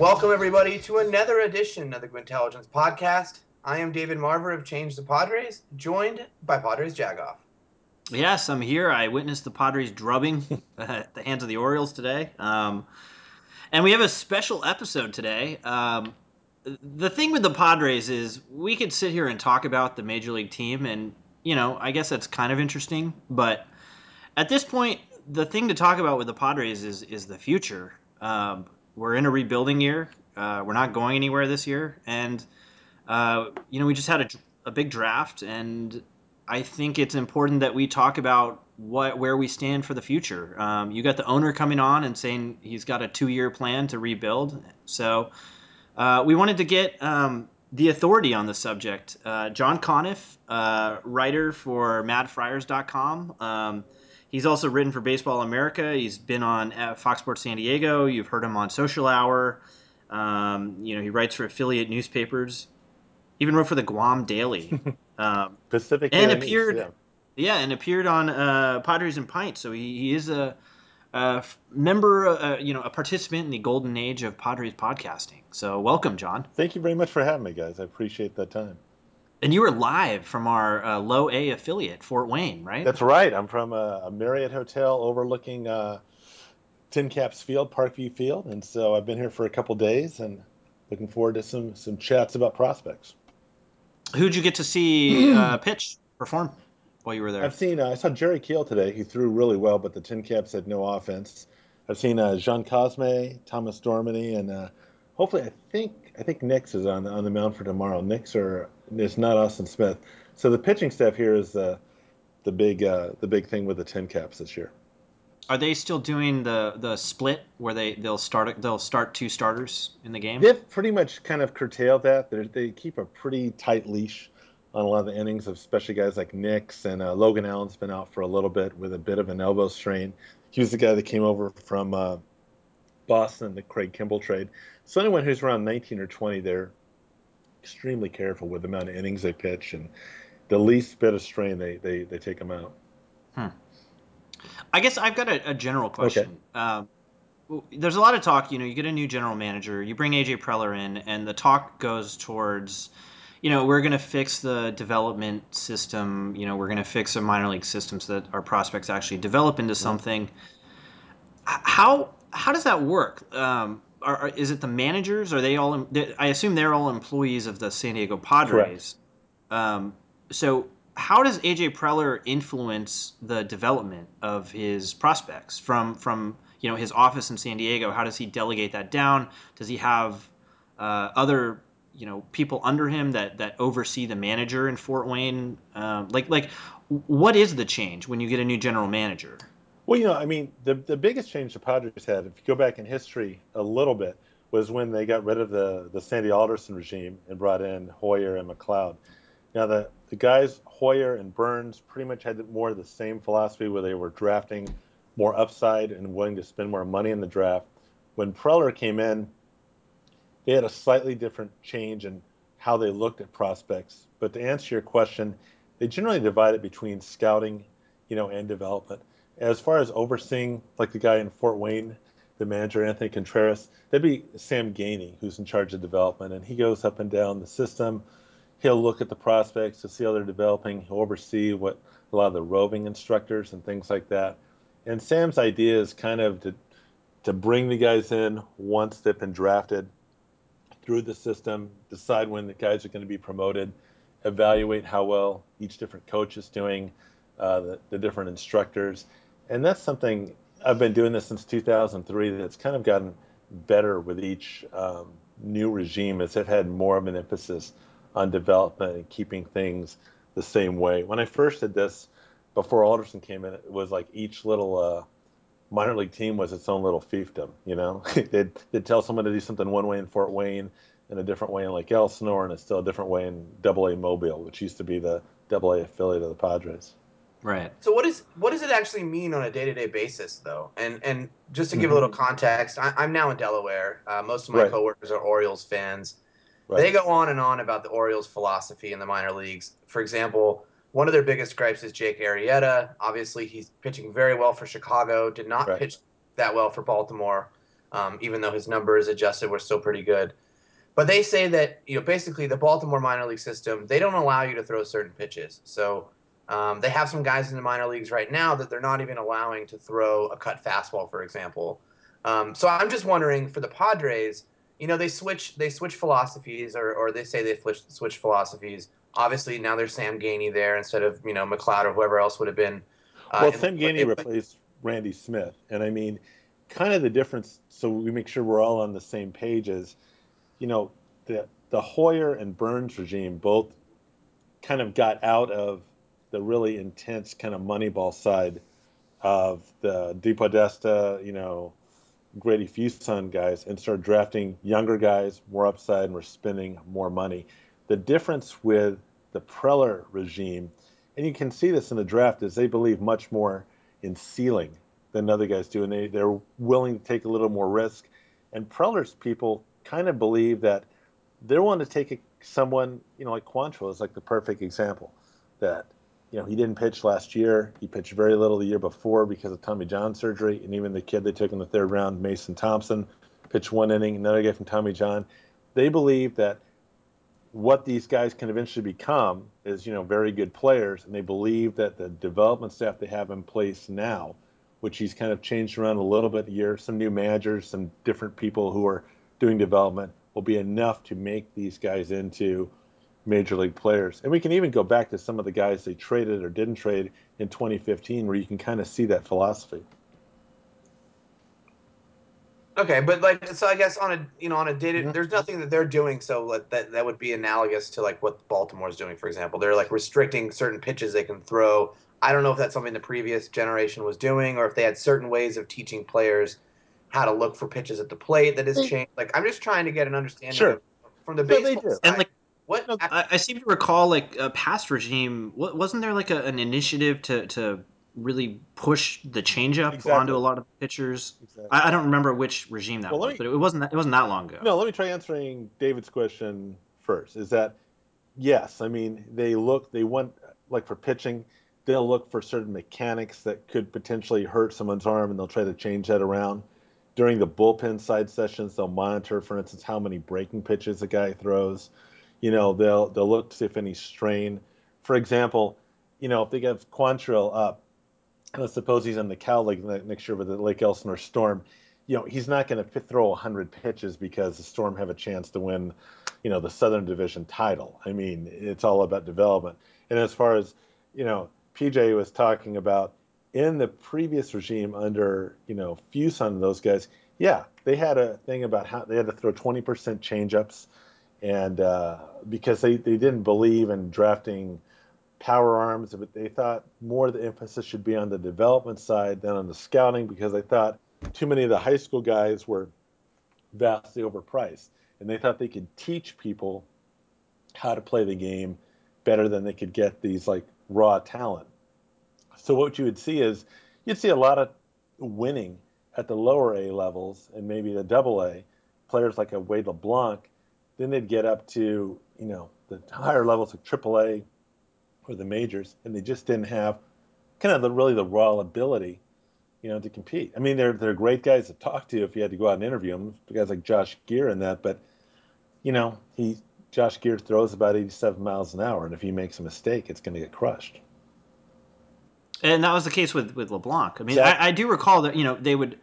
Welcome, everybody, to another edition of the Gwynntelligence Podcast. I am David Marver of Change the Padres, joined by Padres Jagoff. Yes, I'm here. I witnessed the Padres drubbing at the hands of the Orioles today. Um, and we have a special episode today. Um, the thing with the Padres is we could sit here and talk about the major league team, and, you know, I guess that's kind of interesting. But at this point, the thing to talk about with the Padres is, is the future. Um, we're in a rebuilding year. Uh, we're not going anywhere this year. And, uh, you know, we just had a, a big draft, and I think it's important that we talk about what where we stand for the future. Um, you got the owner coming on and saying he's got a two-year plan to rebuild. So uh, we wanted to get um, the authority on the subject. Uh, John Conniff, uh, writer for MadFriars.com. Um, he's also written for Baseball America. He's been on uh, Fox Sports San Diego. You've heard him on Social Hour. Um, you know, he writes for affiliate newspapers. Even wrote for the Guam Daily. Um, Pacific and appeared, yeah. yeah. and appeared on uh, Padres and Pints. So he, he is a, a member, uh, you know, a participant in the golden age of Padres podcasting. So welcome, John. Thank you very much for having me, guys. I appreciate that time. And you were live from our uh, low A affiliate, Fort Wayne, right? That's right. I'm from a, a Marriott hotel overlooking uh, Tin Caps Field, Parkview Field, and so I've been here for a couple days and looking forward to some some chats about prospects. Who'd you get to see uh, pitch perform while you were there? I've seen. Uh, I saw Jerry Keel today. He threw really well, but the Tin Caps had no offense. I've seen uh, Jean Cosme, Thomas Dormany, and uh, hopefully, I think I think Nix is on on the mound for tomorrow. Nix or it's not Austin Smith. So the pitching staff here is the the big uh, the big thing with the Tin Caps this year. Are they still doing the the split where they they'll start they'll start two starters in the game? They've pretty much kind of curtailed that. They're, they keep a pretty tight leash on a lot of the innings, of especially guys like Nix and uh, Logan Allen's been out for a little bit with a bit of an elbow strain. He was the guy that came over from uh, Boston, the Craig Kimbrel trade. So anyone who's around 19 or 20, they're extremely careful with the amount of innings they pitch and the least bit of strain they they, they take them out. Hmm. I guess I've got a, a general question. Okay. Um, there's a lot of talk. You know, you get a new general manager, you bring AJ Preller in, and the talk goes towards, you know, we're going to fix the development system. You know, we're going to fix a minor league system so that our prospects actually develop into something. How how does that work? Um, are, are, is it the managers? Are they all? I assume they're all employees of the San Diego Padres. Um, so how does AJ Preller influence the development of his prospects from from you know his office in San Diego? How does he delegate that down? Does he have uh, other you know people under him that that oversee the manager in Fort Wayne? Um, like like what is the change when you get a new general manager? Well, you know, I mean, the the biggest change the Padres had, if you go back in history a little bit, was when they got rid of the the Sandy Alderson regime and brought in Hoyer and McLeod. Now the the guys Hoyer and Byrnes pretty much had more of the same philosophy where they were drafting more upside and willing to spend more money in the draft. When Preller came in, they had a slightly different change in how they looked at prospects. But to answer your question, they generally divide it between scouting, you know, and development. As far as overseeing, like the guy in Fort Wayne, the manager Anthony Contreras, that'd be Sam Geaney, who's in charge of development, and he goes up and down the system, he'll look at the prospects to see how they're developing. He'll oversee what a lot of the roving instructors and things like that. And Sam's idea is kind of to to bring the guys in once they've been drafted through the system, decide when the guys are going to be promoted, evaluate how well each different coach is doing, uh, the, the different instructors. And that's something I've been doing this since 2003 that's kind of gotten better with each um, new regime as they've had more of an emphasis on development and keeping things the same way. When I first did this, before Alderson came in, it was like each little uh, minor league team was its own little fiefdom. You know, they'd, they'd tell someone to do something one way in Fort Wayne, and a different way in Lake Elsinore, and it's still a different way in Double A Mobile, which used to be the Double A affiliate of the Padres. Right. So what is what does it actually mean on a day to day basis, though? And and just to give mm-hmm. a little context, I, am now in Delaware. Uh, most of my right. coworkers are Orioles fans. Right. They go on and on about the Orioles' philosophy in the minor leagues. For example, one of their biggest gripes is Jake Arrieta. Obviously, he's pitching very well for Chicago. Did not right. pitch that well for Baltimore. Um, even though his numbers adjusted were still pretty good. But they say that you know basically the Baltimore minor league system they don't allow you to throw certain pitches. So um, they have some guys in the minor leagues right now that they're not even allowing to throw a cut fastball, for example. Um, so I'm just wondering for the Padres, you know, they switch they switch philosophies, or, or they say they switch switch philosophies. Obviously, now there's Sam Geaney there instead of you know McLeod or whoever else would have been. Uh, well, Sam Geaney replaced Randy Smith, and I mean, kind of the difference. So we make sure we're all on the same page. Is you know the the Hoyer and Byrnes regime both kind of got out of the really intense kind of Moneyball side of the DePodesta, you know, Grady Fuson guys, and started drafting younger guys, more upside, and we're spending more money. The difference with the Preller regime, and you can see this in the draft, is they believe much more in ceiling than other guys do, and they, they're willing to take a little more risk. And Preller's people kind of believe that they're willing to take a, someone, you know, like Quantrill is like the perfect example. That, you know, he didn't pitch last year. He pitched very little the year before because of Tommy John surgery. And even the kid they took in the third round, Mason Thompson, pitched one inning, another guy from Tommy John. They believe that what these guys can eventually become is, you know, very good players. And they believe that the development staff they have in place now, which he's kind of changed around a little bit here, some new managers, some different people who are doing development, will be enough to make these guys into major league players. And we can even go back to some of the guys they traded or didn't trade in 2015 where you can kind of see that philosophy. Okay, but like so I guess on a you know on a data mm-hmm. there's nothing that they're doing so that that would be analogous to like what Baltimore's doing for example. They're like restricting certain pitches they can throw. I don't know if that's something the previous generation was doing or if they had certain ways of teaching players how to look for pitches at the plate that has changed. Like I'm just trying to get an understanding sure. from the baseball side. And like what I, I, seem to recall, like a past regime, wasn't there like a, an initiative to to really push the changeup exactly. onto a lot of pitchers? Exactly. I, I, don't remember which regime that well, was, me, but it wasn't that, it wasn't that long ago. No, let me try answering David's question first. Is that yes? I mean, they look, they want like for pitching, they'll look for certain mechanics that could potentially hurt someone's arm, and they'll try to change that around during the bullpen side sessions, they'll monitor, for instance, how many breaking pitches a guy throws. You know, they'll they'll look to see if any strain. For example, you know, if they give Quantrill up, let's suppose he's in the Cal League next year with the Lake Elsinore Storm. You know, he's not going to throw 100 pitches because the Storm have a chance to win, you know, the Southern Division title. I mean, it's all about development. And as far as, you know, PJ was talking about in the previous regime under you know Fuson and those guys, yeah, they had a thing about how they had to throw 20% changeups, and uh, because they, they didn't believe in drafting power arms, but they thought more the emphasis should be on the development side than on the scouting because they thought too many of the high school guys were vastly overpriced, and they thought they could teach people how to play the game better than they could get these like raw talent. So what you would see is you'd see a lot of winning at the lower A levels and maybe the double A players like a Wade LeBlanc. Then they'd get up to you know the higher levels of AAA or the majors, and they just didn't have kind of the really the raw ability, you know, to compete. I mean, they're they're great guys to talk to if you had to go out and interview them. Guys like Josh Geer and that, but you know, he Josh Geer throws about 87 miles an hour, and if he makes a mistake, it's going to get crushed. And that was the case with with LeBlanc. I mean, exactly. I, I, do recall that you know they would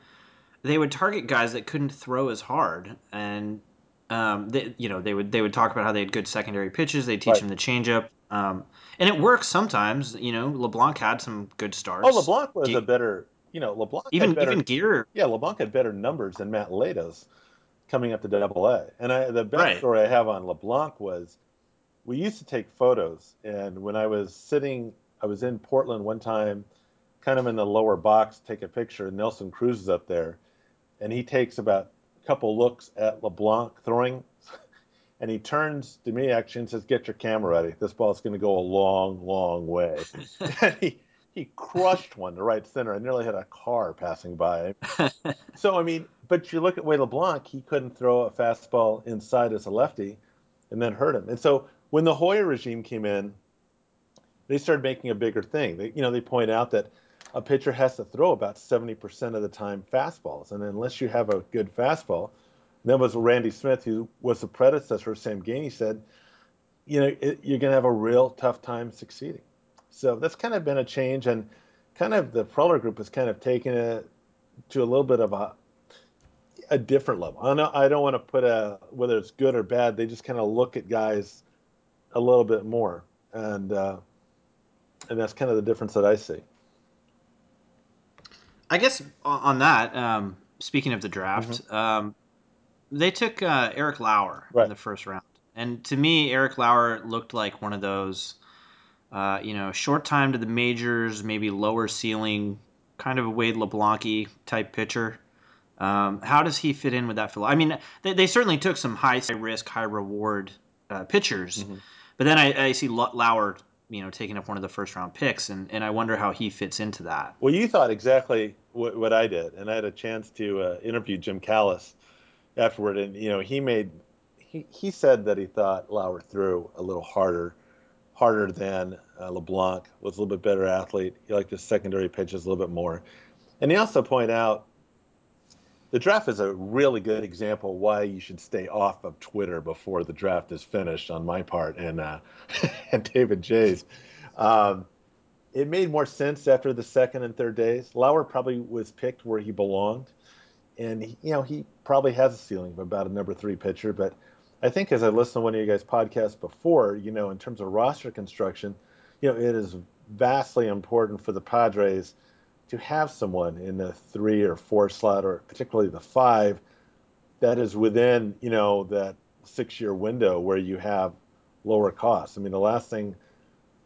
they would target guys that couldn't throw as hard, and um, they, you know they would they would talk about how they had good secondary pitches. They teach right. them the changeup, um, and it works sometimes. You know, LeBlanc had some good starts. Oh, LeBlanc was Ge- a better. You know, LeBlanc even better, even Geer. Yeah, LeBlanc had better numbers than Matt Latos coming up to Double A. And I, the best right. story I have on LeBlanc was we used to take photos, and when I was sitting I was in Portland one time, kind of in the lower box, take a picture. And Nelson Cruz is up there, and he takes about couple looks at LeBlanc throwing, and he turns to me actually and says, "Get your camera ready. This ball's going to go a long, long way." and he he crushed one to right center. I nearly had a car passing by. so I mean, but you look at Wade LeBlanc, he couldn't throw a fastball inside as a lefty, and then hurt him. And so when the Hoyer regime came in they started making a bigger thing. They, you know, they point out that a pitcher has to throw about 70% of the time fastballs. And unless you have a good fastball, that was Randy Smith, who was the predecessor of Sam Geaney, said, you know, it, you're going to have a real tough time succeeding. So that's kind of been a change. And kind of the Preller group has kind of taken it to a little bit of a a different level. I don't, I don't want to put a whether it's good or bad. They just kind of look at guys a little bit more, and uh, and that's kind of the difference that I see. I guess on that, um, speaking of the draft, mm-hmm. um, they took uh, Eric Lauer right. in the first round, and to me, Eric Lauer looked like one of those, uh, you know, short time to the majors, maybe lower ceiling, kind of a Wade LeBlanc type pitcher. Um, how does he fit in with that? I mean, they, they certainly took some high risk, high reward uh, pitchers, mm-hmm. but then I, I see Lauer, you know, taking up one of the first round picks, and, and I wonder how he fits into that. Well, you thought exactly what, what I did, and I had a chance to uh, interview Jim Callis afterward, and you know, he made he, he said that he thought Lauer threw a little harder, harder than uh, LeBlanc was a little bit better athlete. He liked his secondary pitches a little bit more, and he also pointed out the draft is a really good example why you should stay off of Twitter before the draft is finished on my part and uh, and David J's. Um, it made more sense after the second and third days. Lauer probably was picked where he belonged, and he, you know he probably has a ceiling of about a number three pitcher. But I think as I listened to one of you guys' podcasts before, you know, in terms of roster construction, you know, it is vastly important for the Padres to have someone in the three or four slot, or particularly the five, that is within you know that six year window where you have lower costs. I mean, the last thing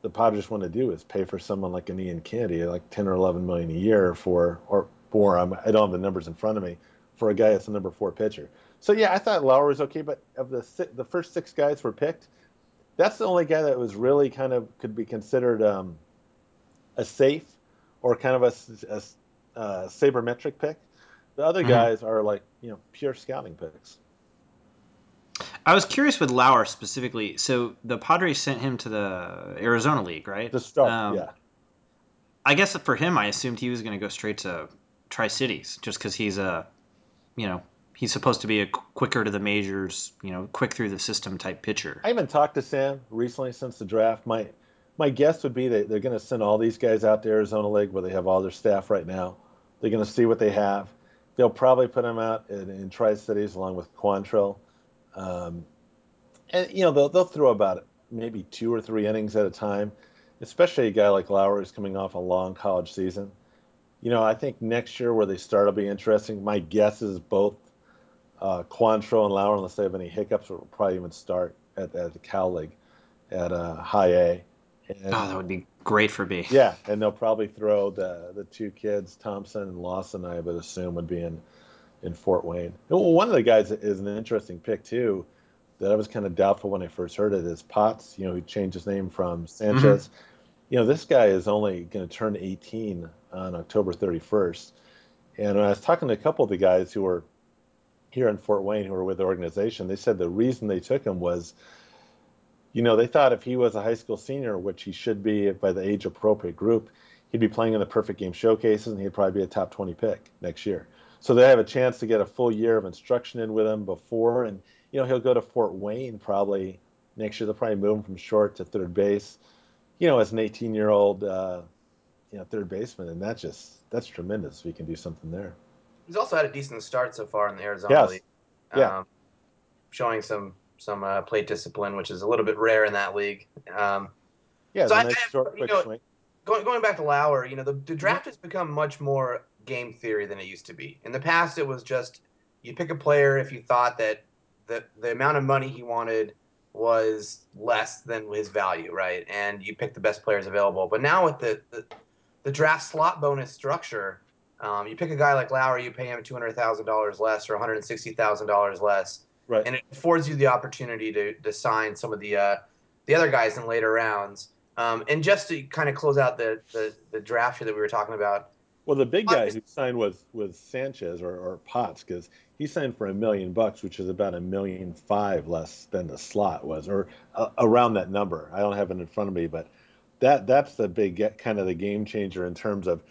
the Padres want to do is pay for someone like an Ian Kennedy, like ten or eleven million a year for, or more. I'm, I don't have the numbers in front of me for a guy that's a number four pitcher. So yeah, I thought Lauer was okay, but of the the first six guys were picked, that's the only guy that was really kind of could be considered um, a safe or kind of a, a, a sabermetric pick. The other mm-hmm. guys are like you know pure scouting picks. I was curious with Lauer specifically. So the Padres sent him to the Arizona League, right? To start, um, yeah. I guess for him, I assumed he was going to go straight to Tri Cities, just because he's a, you know, he's supposed to be a quicker to the majors, you know, quick through the system type pitcher. I haven't talked to Sam recently since the draft. My my guess would be that they're going to send all these guys out to Arizona League where they have all their staff right now. They're going to see what they have. They'll probably put them out in, in Tri Cities along with Quantrill. Um, and, you know, they'll, they'll throw about maybe two or three innings at a time, especially a guy like Lauer who's coming off a long college season. You know, I think next year where they start will be interesting. My guess is both uh, Quantrill and Lauer, unless they have any hiccups, will probably even start at, at the Cal League at uh, High A. And, oh, that would be great for me. Yeah, and they'll probably throw the the two kids, Thompson and Lawson. I would assume would be in in Fort Wayne. Well, one of the guys is an interesting pick too. That I was kind of doubtful when I first heard it is Potts. You know, he changed his name from Sanchez. Mm-hmm. You know, this guy is only going to turn 18 on October 31st. And when I was talking to a couple of the guys who were here in Fort Wayne who were with the organization, they said the reason they took him was you know, they thought if he was a high school senior, which he should be by the age appropriate group, he'd be playing in the perfect game showcases and he'd probably be a top 20 pick next year. So they have a chance to get a full year of instruction in with him before. And, you know, he'll go to Fort Wayne probably next year. They'll probably move him from short to third base, you know, as an 18 year old, uh, you know, third baseman. And that's just, that's tremendous if he can do something there. He's also had a decent start so far in the Arizona yes. League. Yeah. Um, showing some some uh, plate discipline, which is a little bit rare in that league. Um, yeah, so I, nice I, short, know. Going, going back to Lauer, you know, the, the draft has become much more game theory than it used to be. In the past, it was just you pick a player if you thought that the, the amount of money he wanted was less than his value, right? And you pick the best players available. But now with the, the, the draft slot bonus structure, um, you pick a guy like Lauer, you pay him $200,000 less or $160,000 less Right. And it affords you the opportunity to, to sign some of the uh, the other guys in later rounds. Um, and just to kind of close out the, the, the draft here that we were talking about. Well, the big guy who signed was was Sanchez or, or Potts because he signed for a million bucks, which is about a million five less than the slot was, or uh, around that number. I don't have it in front of me, but that that's the big get, kind of the game changer in terms of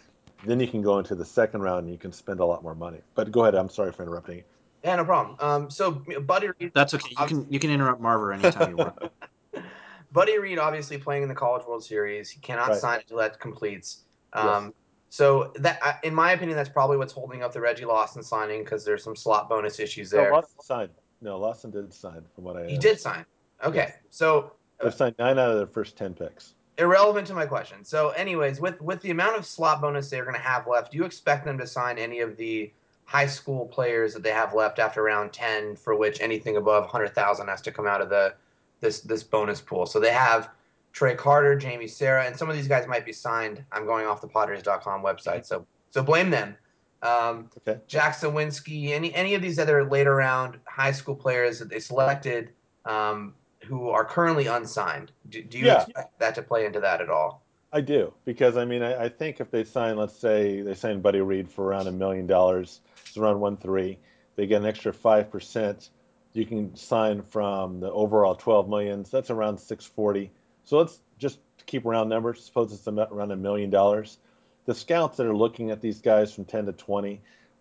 then you can go into the second round and you can spend a lot more money. But go ahead. I'm sorry for interrupting. Yeah, no problem. Um, so Buddy Reed. That's okay. You can you can interrupt Marver anytime you want. Buddy Reed, obviously playing in the College World Series, he cannot right. sign until that completes. Um, yes. So that, in my opinion, that's probably what's holding up the Reggie Lawson signing because there's some slot bonus issues there. No, Lawson signed. No, Lawson did sign, from what I. He did sign. Okay, yes. so they've signed nine out of their first ten picks. Irrelevant to my question. So, anyways, with with the amount of slot bonus they're going to have left, do you expect them to sign any of the high school players that they have left after round 10 for which anything above 100,000 has to come out of the this this bonus pool. So they have Trey Carter, Jamie Serra, and some of these guys might be signed. I'm going off the Padres.com website, so so blame them. Um, okay. Jack Suwinski, any any of these other later round high school players that they selected um, who are currently unsigned. Do, do you yeah. expect that to play into that at all? I do because I mean I, I, think if they sign, let's say they sign Buddy Reed for around a million dollars, it's around one three. They get an extra five percent. You can sign from the overall twelve millions. That's around six forty. So let's just keep round numbers. Suppose it's around a million dollars. The scouts that are looking at these guys from ten to twenty,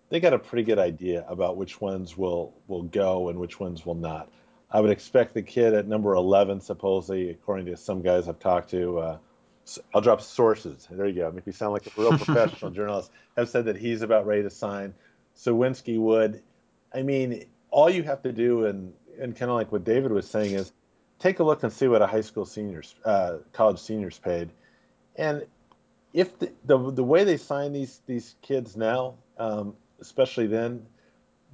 they got a pretty good idea about which ones will will go and which ones will not. I would expect the kid at number eleven, supposedly, according to some guys I've talked to. Uh, I'll drop sources. There you go. Make me sound like a real professional journalist. Have said that he's about ready to sign. Suwinski would. I mean, all you have to do, and and kind of like what David was saying, is take a look and see what a high school seniors, uh, college seniors paid, and if the, the, the way they sign these these kids now, um, especially then,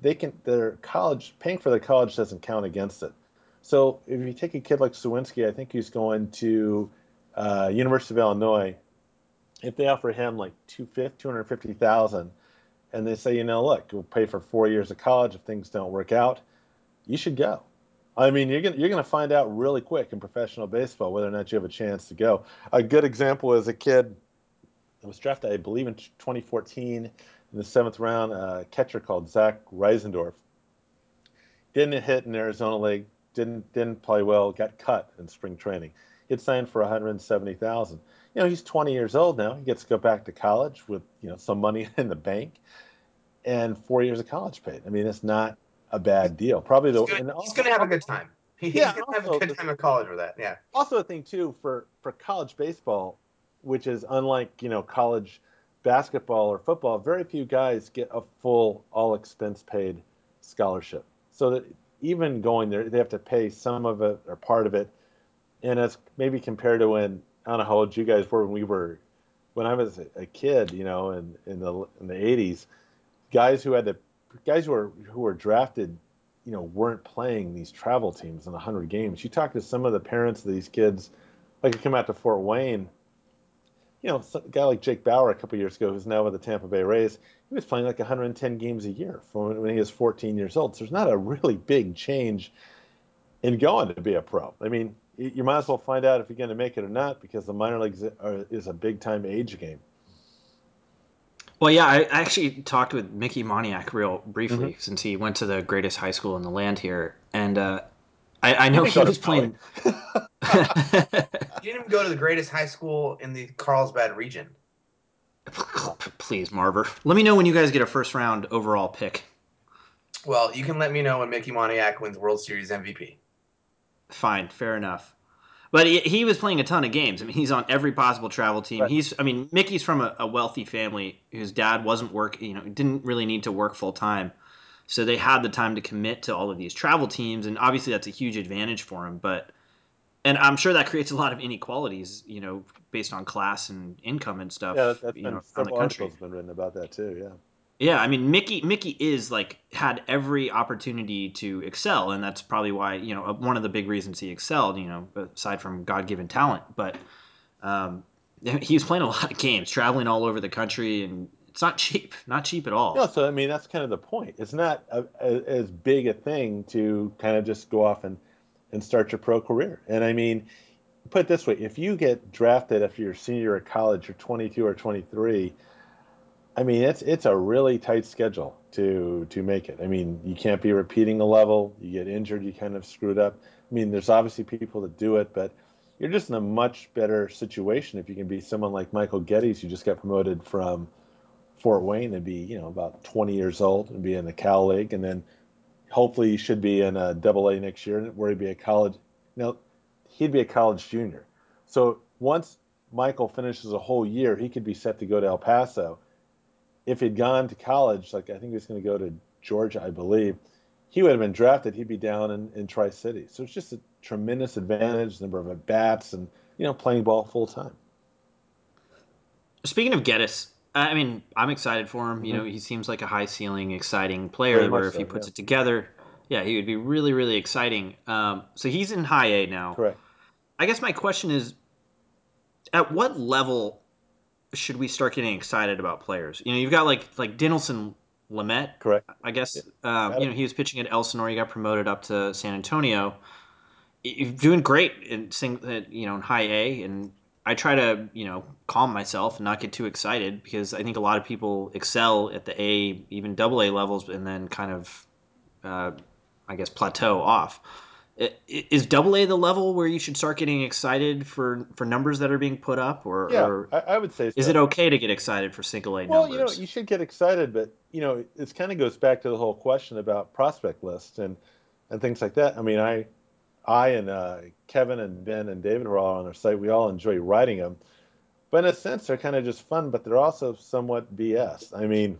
they can their college paying for their college doesn't count against it. So if you take a kid like Suwinski, I think he's going to uh, University of Illinois. If they offer him like two hundred fifty thousand and they say, you know, look, we'll pay for four years of college if things don't work out, you should go. I mean, you're gonna you're gonna find out really quick in professional baseball whether or not you have a chance to go. A good example is a kid that was drafted, I believe, in 2014 in the seventh round, a catcher called Zach Reisendorf. Didn't hit in Arizona League, didn't didn't play well, got cut in spring training. He signed for 170,000. You know, he's 20 years old now. He gets to go back to college with you know some money in the bank and four years of college paid. I mean, it's not a bad deal. Probably the he's going to have a good time. He's yeah, going to have a good time at college with that. Yeah. Also, a thing too for for college baseball, which is unlike you know college basketball or football, very few guys get a full all expense paid scholarship. So that even going there, they have to pay some of it or part of it. And it's maybe compared to when I don't know how old you guys were when we were when I was a kid, you know, in in the in the 80s guys who had to guys who were who were drafted, you know, weren't playing these travel teams in 100 games. You talk to some of the parents of these kids, like you come out to Fort Wayne. You know, a guy like Jake Bauer a couple years ago, who's now with the Tampa Bay Rays, he was playing like 110 games a year from when he was 14 years old. So there's not a really big change in going to be a pro. I mean, you might as well find out if you're going to make it or not because the minor leagues is a big time age game. Well, yeah, I actually talked with Mickey Moniak real briefly mm-hmm. since he went to the greatest high school in the land here, and uh, I, I, know he was playing. he didn't even go to the greatest high school in the Carlsbad region. Please, Marver, let me know when you guys get a first round overall pick. Well, you can let me know when Mickey Moniak wins World Series MVP. Fine, fair enough. But he, he, was playing a ton of games. I mean, he's on every possible travel team. Right. He's, I mean, Mickey's from a, a, wealthy family whose dad wasn't work, you know, didn't really need to work full time, so they had the time to commit to all of these travel teams, and obviously that's a huge advantage for him. But, and I'm sure that creates a lot of inequalities, you know, based on class and income and stuff. Yeah, that's you been know, several articles been written about that too. Yeah. Yeah, I mean Mickey Mickey is like had every opportunity to excel, and that's probably why you know one of the big reasons he excelled. You know, aside from God given talent, but um, he was playing a lot of games, traveling all over the country, and it's not cheap, not cheap at all. No, so I mean that's kind of the point. It's not a, a, as big a thing to kind of just go off and and start your pro career. And I mean, put it this way: if you get drafted after your senior year college, you're 22 or 23 I mean, it's it's a really tight schedule to to make it. I mean, you can't be repeating a level. You get injured, you kind of screwed up. I mean, there's obviously people that do it, but you're just in a much better situation if you can be someone like Michael Gettys, who just got promoted from Fort Wayne and be you know about 20 years old and be in the Cal League, and then hopefully he should be in a Double A next year where he'd be a college. You he'd be a college junior. So once Michael finishes a whole year, he could be set to go to El Paso. If he'd gone to college, like I think he was going to go to Georgia, I believe, he would have been drafted. He'd be down in, in Tri City. So it's just a tremendous advantage, number of at bats, and you know, playing ball full time. Speaking of Gettys, I mean, I'm excited for him. You mm-hmm. know, he seems like a high ceiling, exciting player. Very where if so, he puts yeah. it together, yeah, he would be really, really exciting. Um, so he's in high A now. Correct. I guess my question is, at what level should we start getting excited about players? You know, you've got like like Dinelson Lamet. Correct. I guess yeah. um, you know he was pitching at Elsinore. He got promoted up to San Antonio. You're doing great in sing, uh, you know in high A, and I try to you know calm myself and not get too excited because I think a lot of people excel at the A, even double A levels, and then kind of, uh, I guess, plateau off. Is double A the level where you should start getting excited for, for numbers that are being put up, or, yeah, or I, I, would say. So. Is it okay to get excited for single A numbers? well, numbers? you know, you should get excited, but you know, it kind of goes back to the whole question about prospect lists and and things like that. I mean, I I and uh, Kevin and Ben and David were all on our site. We all enjoy writing them, but in a sense, they're kind of just fun, but they're also somewhat BS. I mean,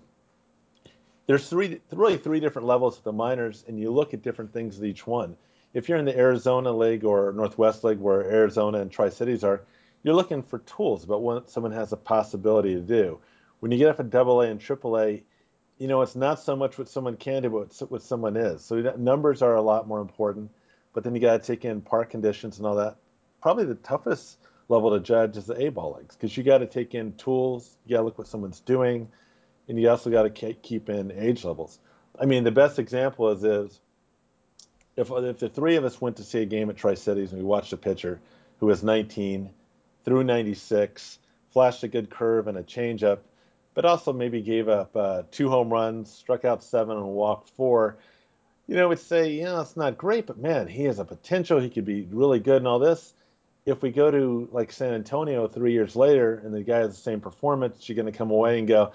there's three really three different levels of the minors, and you look at different things at each one if you're in the Arizona League or Northwest League, where Arizona and Tri Cities are, you're looking for tools about what someone has a possibility to do. When you get up at Double A and Triple A, you know it's not so much what someone can do, but what someone is. So numbers are a lot more important. But then you got to take in park conditions and all that. Probably the toughest level to judge is the A ball leagues because you got to take in tools. You got to look what someone's doing, and you also got to keep in age levels. I mean, the best example is is if if the three of us went to see a game at Tri Cities and we watched a pitcher who was 19, through 96, flashed a good curve and a changeup, but also maybe gave up uh, two home runs, struck out seven, and walked four, you know, we'd say, you know, it's not great, but man, he has a potential. He could be really good and all this. If we go to like San Antonio three years later and the guy has the same performance, you're going to come away and go,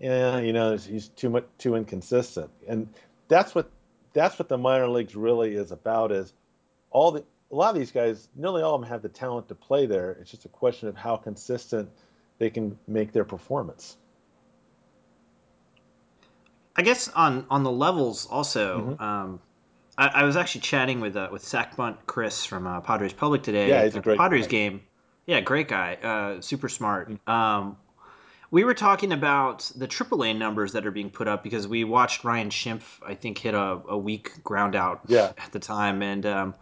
yeah, you know, he's too much too inconsistent. And that's what that's what the minor leagues really is about is all the a lot of these guys nearly all of them have the talent to play there it's just a question of how consistent they can make their performance i guess on on the levels also mm-hmm. um, I, I, was actually chatting with uh, with Sac Bunt Chris from uh, Padres Public today yeah, he's a great Padres guy. game. Yeah, great guy, uh, super smart. Mm-hmm. Um, we were talking about the AAA numbers that are being put up because we watched Ryan Schimpf, I think, hit a, a weak ground out yeah. at the time. And, um,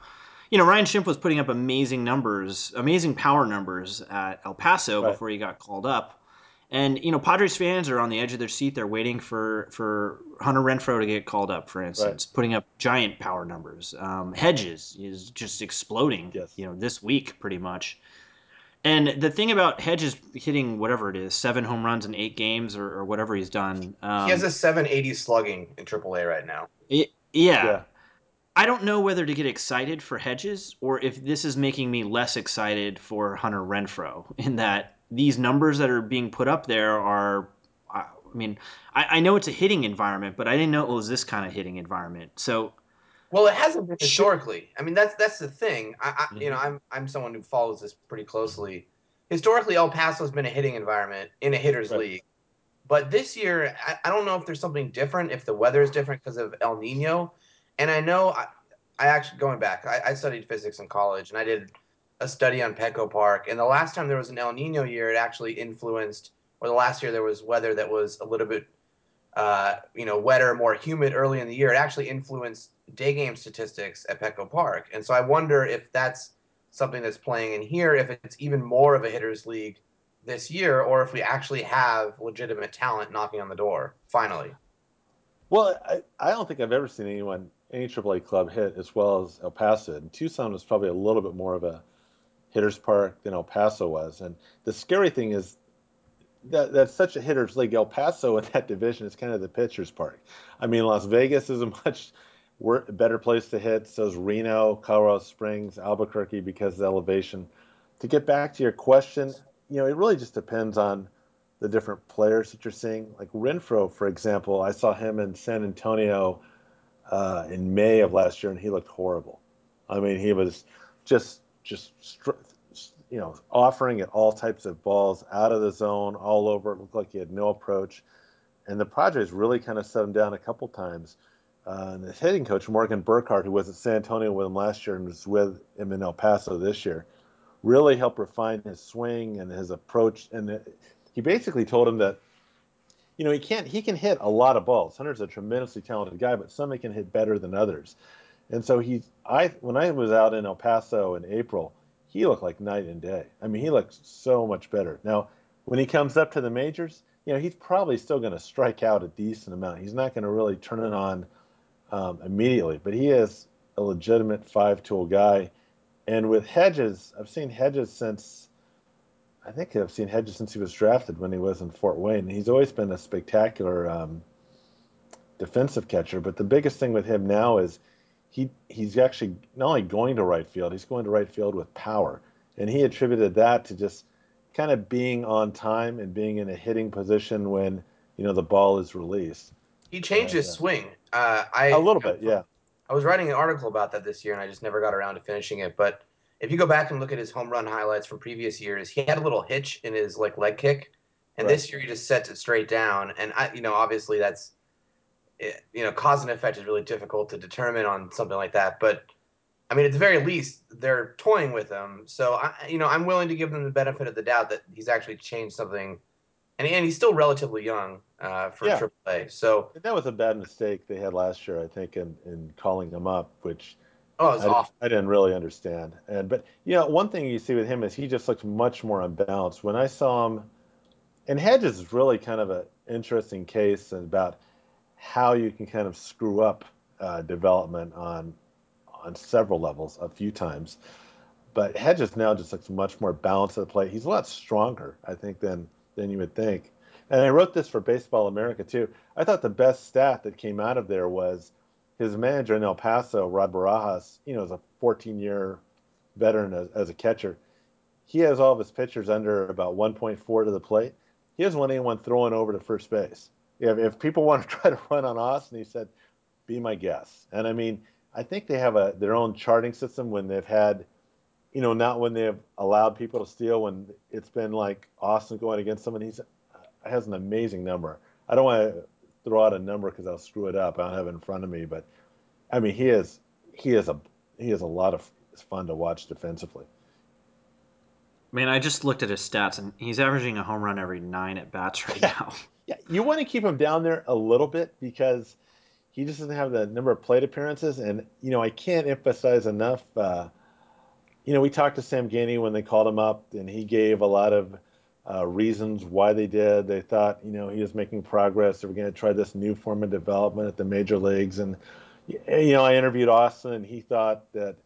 you know, Ryan Schimpf was putting up amazing numbers, amazing power numbers at El Paso right. before he got called up. And, you know, Padres fans are on the edge of their seat. They're waiting for, for Hunter Renfroe to get called up, for instance, right. putting up giant power numbers. Um, Hedges is just exploding, yes. you know, this week pretty much. And the thing about Hedges hitting whatever it is, seven home runs in eight games or, or whatever he's done. Um, he has a 780 slugging in AAA right now. It, yeah. yeah. I don't know whether to get excited for Hedges or if this is making me less excited for Hunter Renfroe in that these numbers that are being put up there are I mean, I, I, know it's a hitting environment, but I didn't know it was this kind of hitting environment. So well, it hasn't been historically. I mean, that's that's the thing. I, I mm-hmm. you know, I'm I'm someone who follows this pretty closely. Historically, El Paso's been a hitting environment in a hitters right. league, but this year, I, I, don't know if there's something different. If the weather is different because of El Nino, and I know I, I actually going back, I, I studied physics in college, and I did a study on Petco Park. And the last time there was an El Nino year, it actually influenced, or the last year there was weather that was a little bit, uh, you know, wetter, more humid early in the year. It actually influenced day game statistics at Petco Park. And so I wonder if that's something that's playing in here, if it's even more of a hitters league this year, or if we actually have legitimate talent knocking on the door finally. Well, I, I don't think I've ever seen anyone, any AAA club hit as well as El Paso. And Tucson was probably a little bit more of a hitter's park than El Paso was. And the scary thing is that that's such a hitter's league. El Paso in that division is kind of the pitcher's park. I mean, Las Vegas is a much a better place to hit. So is Reno, Colorado Springs, Albuquerque because of the elevation. To get back to your question, you know, it really just depends on the different players that you're seeing. Like Renfroe, for example, I saw him in San Antonio uh, in May of last year, and he looked horrible. I mean, he was just just you know offering at all types of balls out of the zone, all over. It looked like he had no approach, and the Padres really kind of set him down a couple times. Uh, and his hitting coach Morgan Burkhart, who was at San Antonio with him last year and was with him in El Paso this year, really helped refine his swing and his approach. And it, he basically told him that, you know, he can't he can hit a lot of balls. Hunter's a tremendously talented guy, but some he can hit better than others. And so he's I when I was out in El Paso in April, he looked like night and day. I mean, he looks so much better. Now, when he comes up to the majors, you know, he's probably still going to strike out a decent amount. He's not going to really turn it on um, immediately, but he is a legitimate five-tool guy. And with Hedges, I've seen Hedges since I think I've seen Hedges since he was drafted when he was in Fort Wayne. He's always been a spectacular um, defensive catcher. But the biggest thing with him now is he he's actually not only going to right field, he's going to right field with power, and he attributed that to just kind of being on time and being in a hitting position when you know the ball is released. He changed his swing. Uh, I a little bit, yeah. I was writing an article about that this year, and I just never got around to finishing it. But if you go back and look at his home run highlights from previous years, he had a little hitch in his like leg kick, and right. this year he just sets it straight down. And I, you know, obviously that's, eh, you know, cause and effect is really difficult to determine on something like that. But I mean, at the very least, they're toying with him. So I, you know, I'm willing to give them the benefit of the doubt that he's actually changed something, and and he's still relatively young uh, for yeah. AAA. So that was a bad mistake they had last year, I think, in in calling him up, which Oh, it's awful. I didn't really understand. And but you know, one thing you see with him is he just looks much more unbalanced. When I saw him, and Hedges is really kind of an interesting case about how you can kind of screw up uh, development on on several levels a few times. But Hedges now just looks much more balanced at the plate. He's a lot stronger, I think, than than you would think. And I wrote this for Baseball America too. I thought the best stat that came out of there was his manager in El Paso, Rod Barajas, you know, is a 14 year veteran as, as, a catcher. He has all of his pitchers under about 1.4 to the plate. He doesn't want anyone throwing over to first base. If, if people want to try to run on Austin, he said, be my guest. And I mean, I think they have a their own charting system when they've had, you know, not when they've allowed people to steal, when it's been like Austin going against someone. He's has an amazing number. I don't want to throw out a number because I'll screw it up. I don't have it in front of me, but I mean, he is he is a he is a lot of fun to watch defensively. Man, I just looked at his stats, and he's averaging a home run every nine at bats right yeah. now. Yeah, you want to keep him down there a little bit because he just doesn't have the number of plate appearances, and you know I can't emphasize enough. Uh, you know, we talked to Sam Geaney when they called him up, and he gave a lot of uh, reasons why they did. They thought, you know, he was making progress. They were going to try this new form of development at the major leagues. And, you know, I interviewed Austin, and he thought that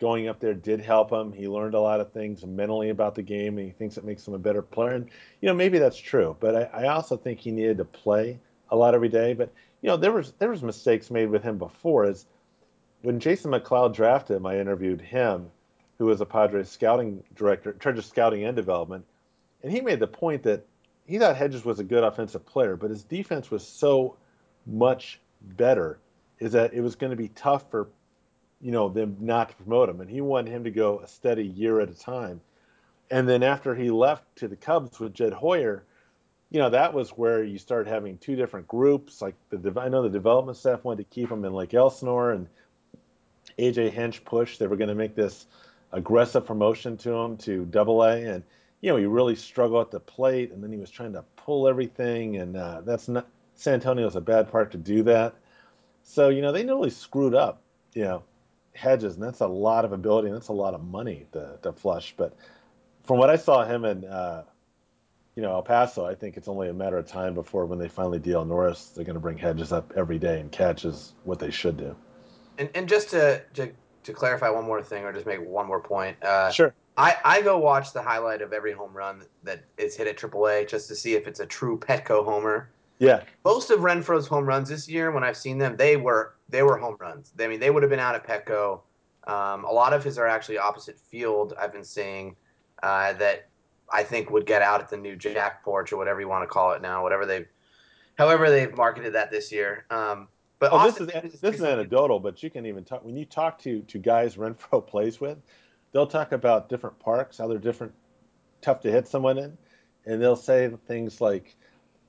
going up there did help him. He learned a lot of things mentally about the game, and he thinks it makes him a better player. And, you know, maybe that's true. But I, I also think he needed to play a lot every day. But, you know, there was there was mistakes made with him before. Is when Jason McLeod drafted him, I interviewed him, who was a Padres scouting director, charge of scouting and development and he made the point that he thought Hedges was a good offensive player, but his defense was so much better is that it was going to be tough for you know them not to promote him, and he wanted him to go a steady year at a time. And then after he left to the Cubs with Jed Hoyer, you know that was where you start having two different groups. Like the I know the development staff wanted to keep him in Lake Elsinore, and AJ Hinch pushed they were going to make this aggressive promotion to him to Double A, and you know, he really struggled at the plate, and then he was trying to pull everything, and uh, that's not San Antonio's a bad part to do that. So you know, they nearly screwed up, you know, Hedges, and that's a lot of ability, and that's a lot of money to, to flush. But from what I saw him in, uh, you know, El Paso, I think it's only a matter of time before when they finally deal Norris, they're going to bring Hedges up every day and catches what they should do. And and just to to, to clarify one more thing, or just make one more point. Uh, sure I, I go watch the highlight of every home run that is hit at AAA just to see if it's a true Petco homer. Yeah. Most of Renfroe's home runs this year, when I've seen them, they were they were home runs. I mean, they would have been out at Petco. Um, a lot of his are actually opposite field. I've been seeing uh, that I think would get out at the new Jack Porch or whatever you want to call it now, whatever they, however they've marketed that this year. Um, but oh, this is this is anecdotal, but you can even talk when you talk to to guys Renfroe plays with, they'll talk about different parks, how they're different, tough to hit someone in, and they'll say things like,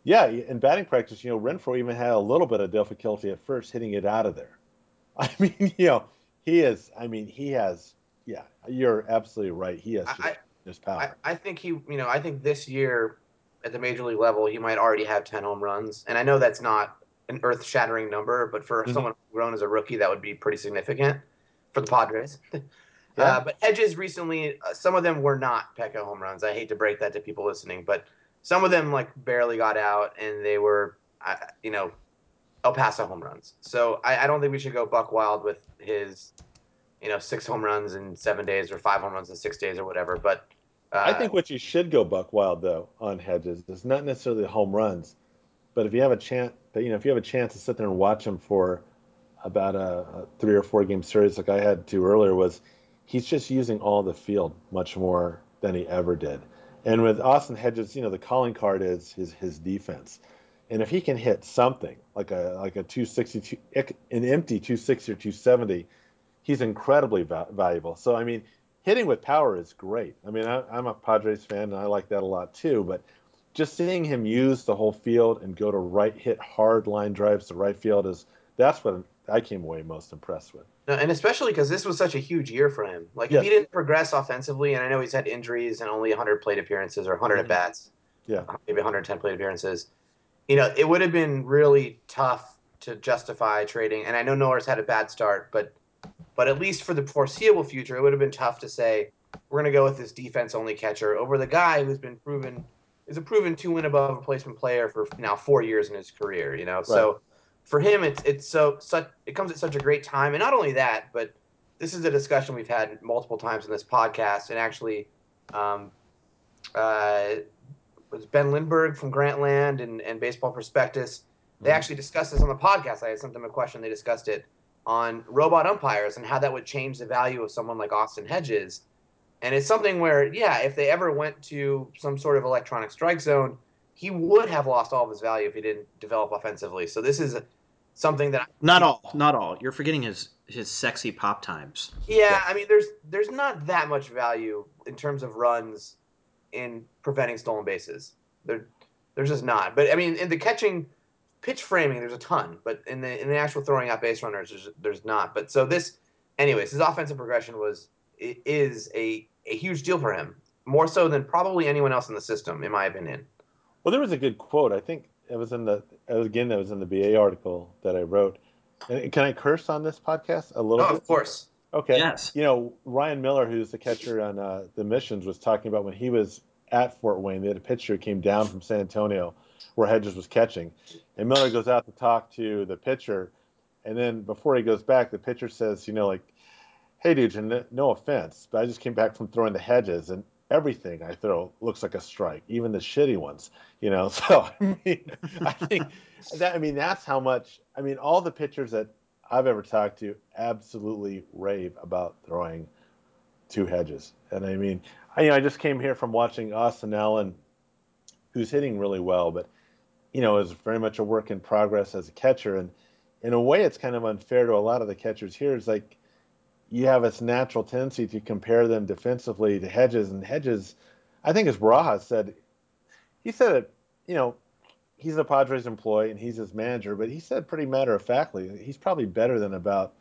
"Yeah, in batting practice, you know, Renfroe even had a little bit of difficulty at first hitting it out of there." I mean, you know, he is. I mean, he has. Yeah, you're absolutely right. He has just, I, power. I, I think he, you know, I think this year at the major league level, he might already have ten home runs, and I know that's not an earth-shattering number, but for mm-hmm. someone grown as a rookie, that would be pretty significant for the Padres. Yeah. Uh, but Hedges recently, uh, some of them were not Petco home runs. I hate to break that to people listening, but some of them like barely got out, and they were, uh, you know, El Paso home runs. So I, I, don't think we should go buck wild with his, you know, six home runs in seven days or five home runs in six days or whatever. But uh, I think what you should go buck wild though on Hedges is not necessarily home runs, but if you have a chance, you know, if you have a chance to sit there and watch him for about a, three or four game series like I had to earlier, was he's just using all the field much more than he ever did. And with Austin Hedges, you know, the calling card is his his defense. And if he can hit something like a like a 260 an empty 260 or 270, he's incredibly va- valuable. So I mean, hitting with power is great. I mean, I, I'm a Padres fan and I like that a lot too. But just seeing him use the whole field and go to right, hit hard line drives to right field is that's what I came away most impressed with. and especially because this was such a huge year for him. Like yes. if he didn't progress offensively, and I know he's had injuries and only 100 plate appearances or 100 mm-hmm. at bats, yeah, maybe 110 plate appearances. You know, it would have been really tough to justify trading. And I know Norris had a bad start, but but at least for the foreseeable future, it would have been tough to say we're going to go with this defense only catcher over the guy who's been proven is a proven two win above replacement player for now four years in his career. You know, right. so for him, it's it's so such it comes at such a great time, and not only that, but this is a discussion we've had multiple times in this podcast, and actually, um, uh, was Ben Lindbergh from Grantland and, and Baseball Prospectus. They mm-hmm. actually discussed this on the podcast. I had sent them a question. They discussed it on robot umpires and how that would change the value of someone like Austin Hedges and it's something where, yeah, if they ever went to some sort of electronic strike zone, he would have lost all of his value if he didn't develop offensively. So this is something that not all, not all. You're forgetting his his sexy pop times. Yeah, I mean, there's there's not that much value in terms of runs in preventing stolen bases. There, there's just not. But I mean, in the catching, pitch framing, there's a ton. But in the in the actual throwing out base runners, there's, there's not. But so this, anyways, his offensive progression was is a a huge deal for him, more so than probably anyone else in the system, in my opinion. Well, there was a good quote. I think it was in the again. That was in the BA article that I wrote. And Can I curse on this podcast a little? Oh, bit? of course. Okay. Yes. You know, Ryan Miller, who's the catcher on uh, the missions, was talking about when he was at Fort Wayne. They had a pitcher who came down from San Antonio, where Hedges was catching, and Miller goes out to talk to the pitcher, and then before he goes back, the pitcher says, you know, like hey, dude, and no offense, but I just came back from throwing the hedges, and everything I throw looks like a strike, even the shitty ones. You know, so I mean, I think that I mean that's how much. I mean, all the pitchers that I've ever talked to absolutely rave about throwing two hedges, and I mean, I, you know, I just came here from watching Austin Allen, who's hitting really well, but you know, is very much a work in progress as a catcher, and in a way, it's kind of unfair to a lot of the catchers here. It's like you have this natural tendency to compare them defensively to Hedges, and Hedges, I think as Barajas said, he said it, you know, he's a Padres employee and he's his manager, but he said pretty matter of factly, he's probably better than about